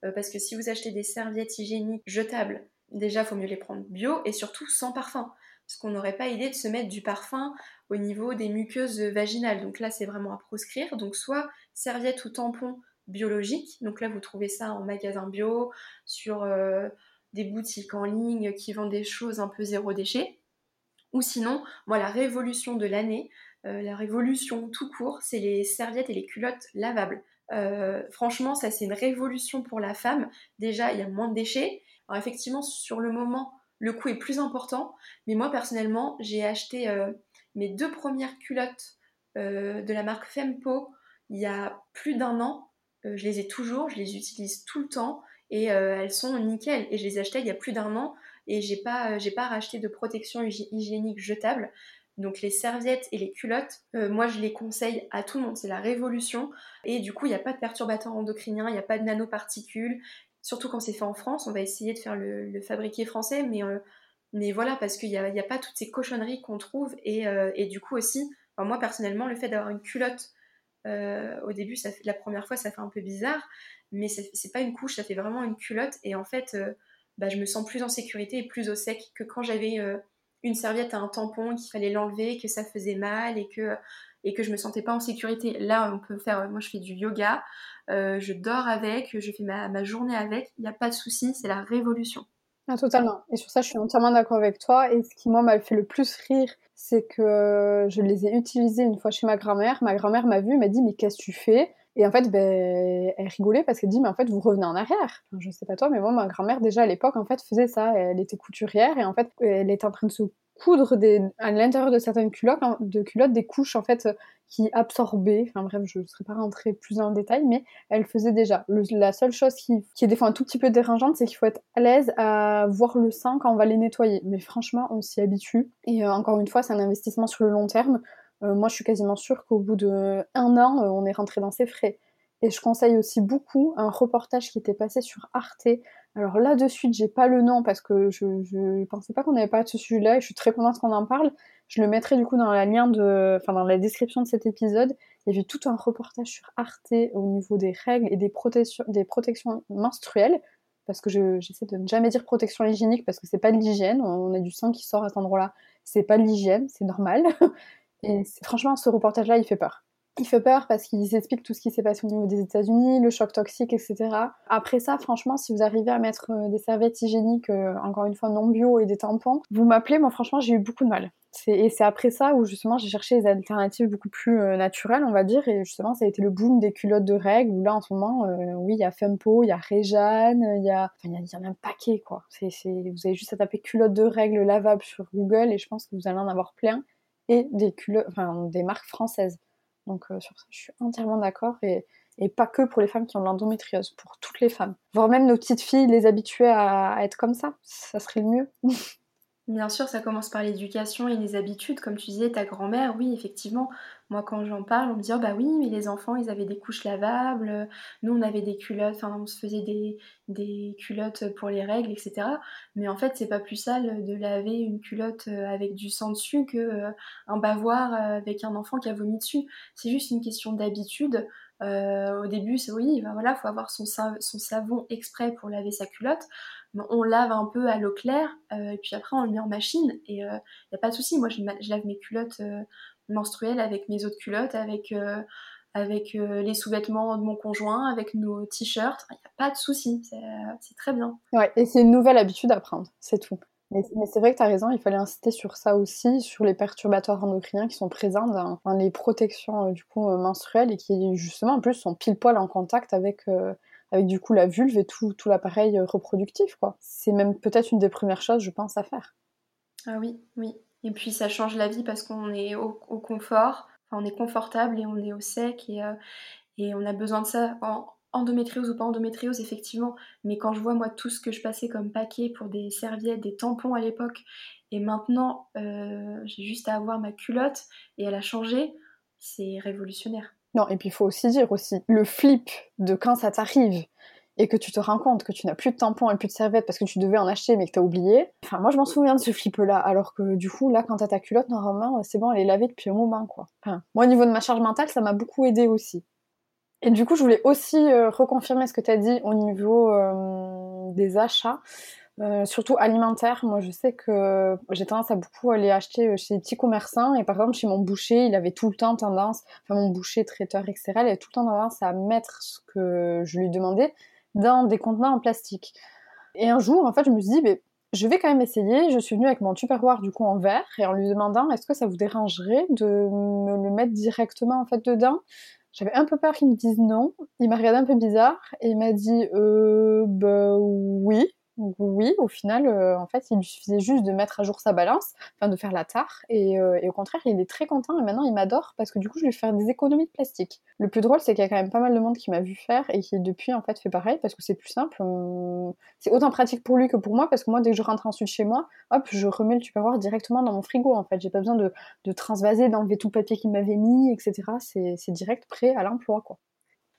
parce que si vous achetez des serviettes hygiéniques jetables, déjà il faut mieux les prendre bio et surtout sans parfum parce qu'on n'aurait pas idée de se mettre du parfum au niveau des muqueuses vaginales. Donc là, c'est vraiment à proscrire. Donc soit serviette ou tampon biologique. Donc là, vous trouvez ça en magasin bio, sur euh, des boutiques en ligne qui vendent des choses un peu zéro déchet. Ou sinon, moi, la révolution de l'année, euh, la révolution tout court, c'est les serviettes et les culottes lavables. Euh, franchement, ça c'est une révolution pour la femme. Déjà, il y a moins de déchets. Alors effectivement, sur le moment, le coût est plus important. Mais moi, personnellement, j'ai acheté euh, mes deux premières culottes de la marque Fempo il y a plus d'un an. Je les ai toujours, je les utilise tout le temps et elles sont nickel. Et je les ai achetées il y a plus d'un an et j'ai pas, pas racheté de protection hygiénique jetable. Donc les serviettes et les culottes, moi je les conseille à tout le monde, c'est la révolution. Et du coup, il n'y a pas de perturbateurs endocriniens, il n'y a pas de nanoparticules, Surtout quand c'est fait en France, on va essayer de faire le, fabriquer français, mais, euh, mais voilà, parce qu'il n'y a, a, pas toutes ces cochonneries qu'on trouve. Et, euh, et, du coup aussi, moi personnellement, le fait d'avoir une culotte, euh, au début, ça fait, la première fois, ça fait un peu bizarre, mais c'est pas une couche, ça fait vraiment une culotte. Et en fait, bah, je me sens plus en sécurité et plus au sec que quand j'avais une serviette à un tampon, qu'il fallait l'enlever, que ça faisait mal et que et que je me sentais pas en sécurité. Là, on peut faire, moi je fais du yoga, euh, je dors avec, je fais ma, journée avec, il n'y a pas de souci, c'est la révolution. Ah, totalement. Et sur ça, je suis entièrement d'accord avec toi. Et ce qui, moi, m'a fait le plus rire, c'est que je les ai utilisés une fois chez ma grand-mère. Ma grand-mère m'a vu, m'a dit, mais qu'est-ce que tu fais et en fait, ben, elle rigolait parce qu'elle dit, mais en fait, vous revenez en arrière. Je sais pas toi, mais moi, ma grand-mère, déjà à l'époque, en fait, faisait ça. Elle était couturière et en fait, elle était en train de se coudre à l'intérieur de certaines culottes, de culottes des couches en fait qui absorbaient. Enfin bref, je ne serais pas rentrée plus en détail, mais elle faisait déjà. la seule chose qui, est des fois un tout petit peu dérangeante, c'est qu'il faut être à l'aise à voir le sang quand on va les nettoyer. Mais franchement, on s'y habitue. Et euh, encore une fois, c'est un investissement sur le long terme. Euh, moi, je suis quasiment sûre qu'au bout de un an, euh, on est rentré dans ses frais. Et je conseille aussi beaucoup un reportage qui était passé sur Arte alors là de suite, j'ai pas le nom parce que je, je pensais pas qu'on avait parlé de ce sujet-là et je suis très contente qu'on en parle. Je le mettrai du coup dans la lien de, enfin dans la description de cet épisode. Il y avait tout un reportage sur Arte au niveau des règles et des protections menstruelles. Parce que j'essaie de ne jamais dire protection hygiénique parce que c'est pas de l'hygiène. On a du sang qui sort à cet endroit-là. C'est pas de l'hygiène, c'est normal. Et franchement, ce reportage-là, il fait peur. Il fait peur parce qu'il explique tout ce qui s'est passé au niveau des États-Unis, le choc toxique, etc. Après ça, franchement, si vous arrivez à mettre euh, des serviettes hygiéniques, euh, encore une fois non bio et des tampons, vous m'appelez. Moi, franchement, j'ai eu beaucoup de mal. Et c'est après ça où justement j'ai cherché des alternatives beaucoup plus euh, naturelles, on va dire, et justement ça a été le boom des culottes de règles, où là en ce moment, oui, il y a Fempo, il y a Réjeanne, il y a... Il y, en a un paquet, quoi. Vous avez juste à taper culottes de règles lavables sur Google, et je pense que vous allez en avoir plein, et des des marques françaises. Donc euh, sur ça, je suis entièrement d'accord et, pas que pour les femmes qui ont l'endométriose, pour toutes les femmes. Voire même nos petites filles, les habituer à être comme ça, ça serait le mieux. Bien sûr, ça commence par l'éducation et les habitudes. Comme tu disais, ta grand-mère, oui, effectivement, moi quand j'en parle, on me dit oh, bah oui, mais les enfants, ils avaient des couches lavables, nous on avait des culottes, enfin on se faisait des, des culottes pour les règles, etc. Mais en fait, c'est pas plus sale de laver une culotte euh, avec du sang dessus que euh, un bavoir euh, avec un enfant qui a vomi dessus. C'est juste une question d'habitude. au début, c'est oui, ben voilà, faut avoir son, son savon exprès pour laver sa culotte on lave un peu à l'eau claire, euh, et puis après on le met en machine, et il euh, n'y a pas de souci. Moi, je, lave mes culottes euh, menstruelles avec mes autres culottes, avec, avec les sous-vêtements de mon conjoint, avec nos t-shirts. Il n'y a pas de souci, c'est très bien. Ouais, et c'est une nouvelle habitude à prendre, c'est tout. Mais, c'est vrai que tu as raison, il fallait insister sur ça aussi, sur les perturbateurs endocriniens qui sont présents dans, les protections du coup menstruelles et qui justement en plus sont pile poil en contact avec avec du coup la vulve et tout, tout l'appareil reproductif, quoi. C'est même peut-être une des premières choses, je pense, à faire. Ah oui, oui. Et puis ça change la vie parce qu'on est au, confort, on est confortable et on est au sec et, euh, et on a besoin de ça. En endométriose ou pas endométriose, effectivement. Mais quand je vois moi tout ce que je passais comme paquet pour des serviettes, des tampons à l'époque, et maintenant euh, j'ai juste à avoir ma culotte et elle a changé, c'est révolutionnaire. Non, et puis il faut aussi dire aussi, le flip de quand ça t'arrive et que tu te rends compte que tu n'as plus de tampons et plus de serviettes parce que tu devais en acheter mais que tu as oublié. Enfin, moi je m'en souviens de ce flip-là, alors que du coup, là, quand t'as ta culotte, normalement, c'est bon, elle est lavée depuis un moment, quoi. Enfin, moi, au niveau de ma charge mentale, ça m'a beaucoup aidé aussi. Et du coup, je voulais aussi euh, reconfirmer ce que tu as dit au niveau euh, des achats. Euh, surtout alimentaires. Moi, je sais que j'ai tendance à beaucoup aller acheter chez les petits commerçants. Et par exemple, chez mon boucher, il avait tout le temps tendance, enfin mon boucher, traiteur, etc., il avait tout le temps tendance à mettre ce que je lui demandais dans des contenants en plastique. Et un jour, en fait, je me suis dit, mais je vais quand même essayer. Je suis venue avec mon tupperware du coup en verre et en lui demandant, est-ce que ça vous dérangerait de me le mettre directement en fait dedans? J'avais un peu peur qu'il me dise non. Il m'a regardé un peu bizarre et il m'a dit euh, bah oui oui, au final, euh, en fait, il lui suffisait juste de mettre à jour sa balance, enfin de faire la tare, euh, et, au contraire, il est très content, et maintenant il m'adore parce que du coup, je lui fais des économies de plastique. Le plus drôle, c'est qu'il y a quand même pas mal de monde qui m'a vu faire et qui depuis, en fait, fait pareil parce que c'est plus simple. C'est autant pratique pour lui que pour moi parce que moi, dès que je rentre ensuite chez moi, hop, je remets le tupperware directement dans mon frigo, en fait. J'ai pas besoin de, de transvaser, d'enlever tout le papier qu'il m'avait mis, etc. C'est direct prêt à l'emploi, quoi.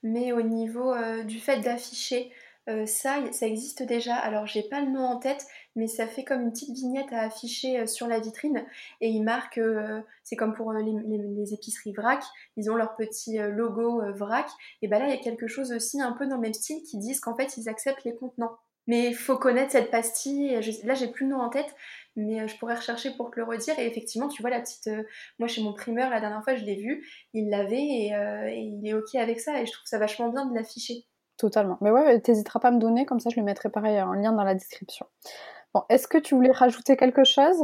Mais au niveau euh, du fait d'afficher, euh, ça, ça existe déjà. Alors, j'ai pas le nom en tête, mais ça fait comme une petite vignette à afficher euh, sur la vitrine. Et ils marquent, euh, c'est comme pour les, épiceries vrac, ils ont leur petit logo vrac. Et ben là, il y a quelque chose aussi un peu dans le même style qui disent qu'en fait, ils acceptent les contenants. Mais il faut connaître cette pastille. là, j'ai plus le nom en tête, mais je pourrais rechercher pour te le redire. Et effectivement, tu vois la petite. moi, chez mon primeur, la dernière fois, je l'ai vu, il l'avait et, et, il est OK avec ça. Et je trouve ça vachement bien de l'afficher. Totalement. Mais ouais, t'hésiteras pas à me donner, comme ça je le mettrai pareil en lien dans la description. Bon, est-ce que tu voulais rajouter quelque chose?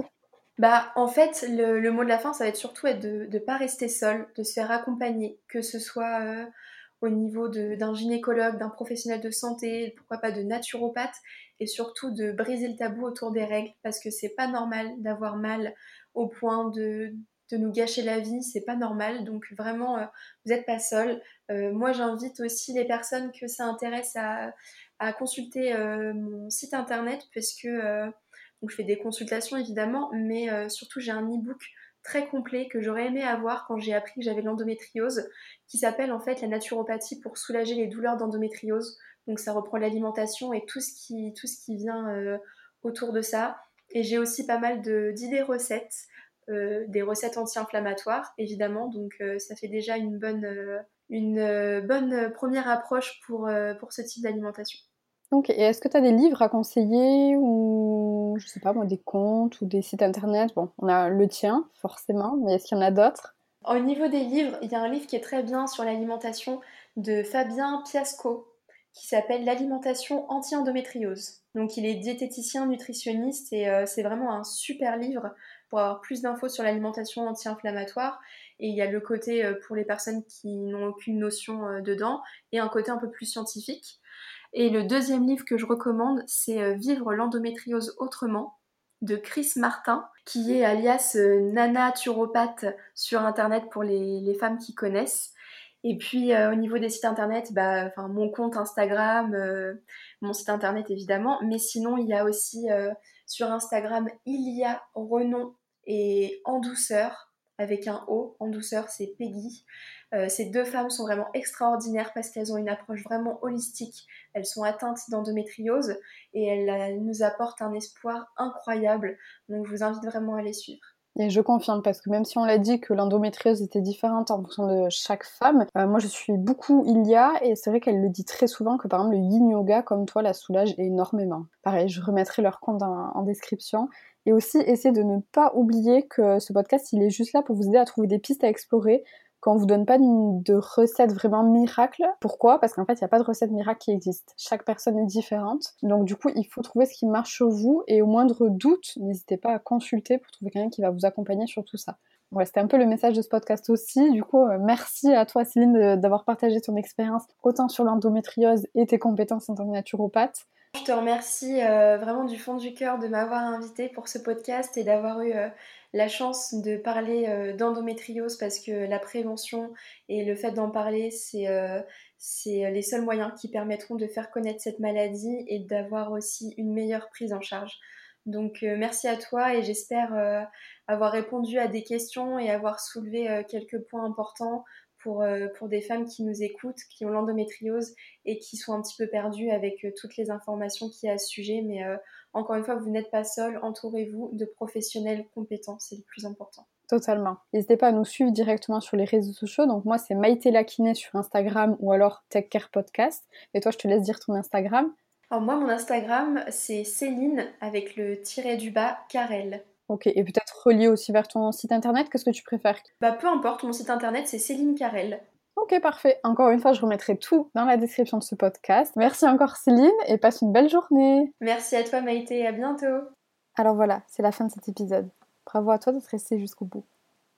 Bah, en fait, le, mot de la fin, ça va être surtout être de ne pas rester seul, de se faire accompagner, que ce soit euh, au niveau d'un gynécologue, d'un professionnel de santé, pourquoi pas de naturopathe, et surtout de briser le tabou autour des règles, parce que c'est pas normal d'avoir mal au point de, de nous gâcher la vie, c'est pas normal. Donc vraiment, euh, vous n'êtes pas seul. Euh, moi, j'invite aussi les personnes que ça intéresse à, consulter euh, mon site internet parce que donc je fais des consultations évidemment, mais surtout j'ai un e-book très complet que j'aurais aimé avoir quand j'ai appris que j'avais l'endométriose, qui s'appelle en fait la naturopathie pour soulager les douleurs d'endométriose. Donc ça reprend l'alimentation et tout ce qui, tout ce qui vient autour de ça. Et j'ai aussi pas mal d'idées recettes des recettes anti-inflammatoires, évidemment. Donc euh, ça fait déjà une bonne, euh, une, bonne première approche pour, pour ce type d'alimentation. Ok, et est-ce que tu as des livres à conseiller ou, je sais pas moi, des comptes ou des sites internet? Bon, on a le tien, forcément, mais est-ce qu'il y en a d'autres? Au niveau des livres, il y a un livre qui est très bien sur l'alimentation de Fabien Piasco qui s'appelle L'alimentation anti-endométriose. Donc il est diététicien, nutritionniste et c'est vraiment un super livre pour avoir plus d'infos sur l'alimentation anti-inflammatoire. Et il y a le côté euh, pour les personnes qui n'ont aucune notion euh, dedans et un côté un peu plus scientifique. Et le deuxième livre que je recommande, c'est euh, Vivre l'endométriose autrement de Chris Martin, qui est alias Nana Turopathe sur Internet pour les, femmes qui connaissent. Et puis au niveau des sites internet, bah, mon compte Instagram, mon site internet évidemment, mais sinon il y a aussi sur Instagram Ilia Renon et En douceur, avec un O, En douceur, c'est Peggy. Euh, ces deux femmes sont vraiment extraordinaires parce qu'elles ont une approche vraiment holistique. Elles sont atteintes d'endométriose et elles nous apportent un espoir incroyable. Donc je vous invite vraiment à les suivre. Et je confirme parce que même si on l'a dit que l'endométriose était différente en fonction de chaque femme, euh, moi je suis beaucoup Ilia et c'est vrai qu'elle le dit très souvent que par exemple le yin yoga comme toi la soulage énormément. Pareil, je remettrai leur compte en description et aussi, essayez de ne pas oublier que ce podcast, il est juste là pour vous aider à trouver des pistes à explorer quand on vous donne pas de recette vraiment miracle. Pourquoi? Parce qu'en fait, il n'y a pas de recette miracle qui existe. Chaque personne est différente. Donc du coup, il faut trouver ce qui marche sur vous et au moindre doute, n'hésitez pas à consulter pour trouver quelqu'un qui va vous accompagner sur tout ça. Ouais, c'était un peu le message de ce podcast aussi. Du coup, euh, merci à toi Céline d'avoir partagé ton expérience autant sur l'endométriose et tes compétences en tant que naturopathe. Je te remercie euh, vraiment du fond du cœur de m'avoir invité pour ce podcast et d'avoir eu euh, la chance de parler d'endométriose parce que la prévention et le fait d'en parler, c'est les seuls moyens qui permettront de faire connaître cette maladie et d'avoir aussi une meilleure prise en charge. Donc euh, merci à toi et j'espère euh, avoir répondu à des questions et avoir soulevé euh, quelques points importants pour, pour des femmes qui nous écoutent, qui ont l'endométriose et qui sont un petit peu perdues avec toutes les informations qu'il y a à ce sujet. Mais encore une fois, vous n'êtes pas seul, entourez-vous de professionnels compétents, c'est le plus important. Totalement. N'hésitez pas à nous suivre directement sur les réseaux sociaux. Donc moi, c'est Maïté Lakiné sur Instagram ou alors Tech Care Podcast. Et toi, je te laisse dire ton Instagram. Alors moi, mon Instagram, c'est Céline avec le tiret du bas Carel. Ok, et peut-être relié aussi vers ton site internet, qu'est-ce que tu préfères? Bah peu importe, mon site internet c'est Céline Carel. Ok, parfait. Encore une fois, je remettrai tout dans la description de ce podcast. Merci encore Céline et passe une belle journée. Merci à toi Maïté, à bientôt. Alors voilà, c'est la fin de cet épisode. Bravo à toi d'être resté jusqu'au bout.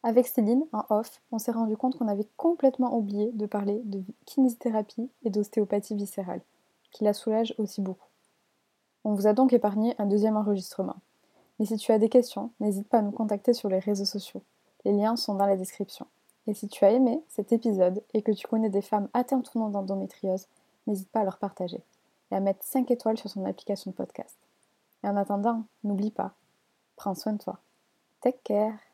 Avec Céline, en off, on s'est rendu compte qu'on avait complètement oublié de parler de kinésithérapie et d'ostéopathie viscérale qui la soulage aussi beaucoup. On vous a donc épargné un deuxième enregistrement. Mais si tu as des questions, n'hésite pas à nous contacter sur les réseaux sociaux. Les liens sont dans la description. Et si tu as aimé cet épisode et que tu connais des femmes atteintes ou non d'endométriose, n'hésite pas à leur partager et à mettre 5 étoiles sur son application de podcast. Et en attendant, n'oublie pas, prends soin de toi. Take care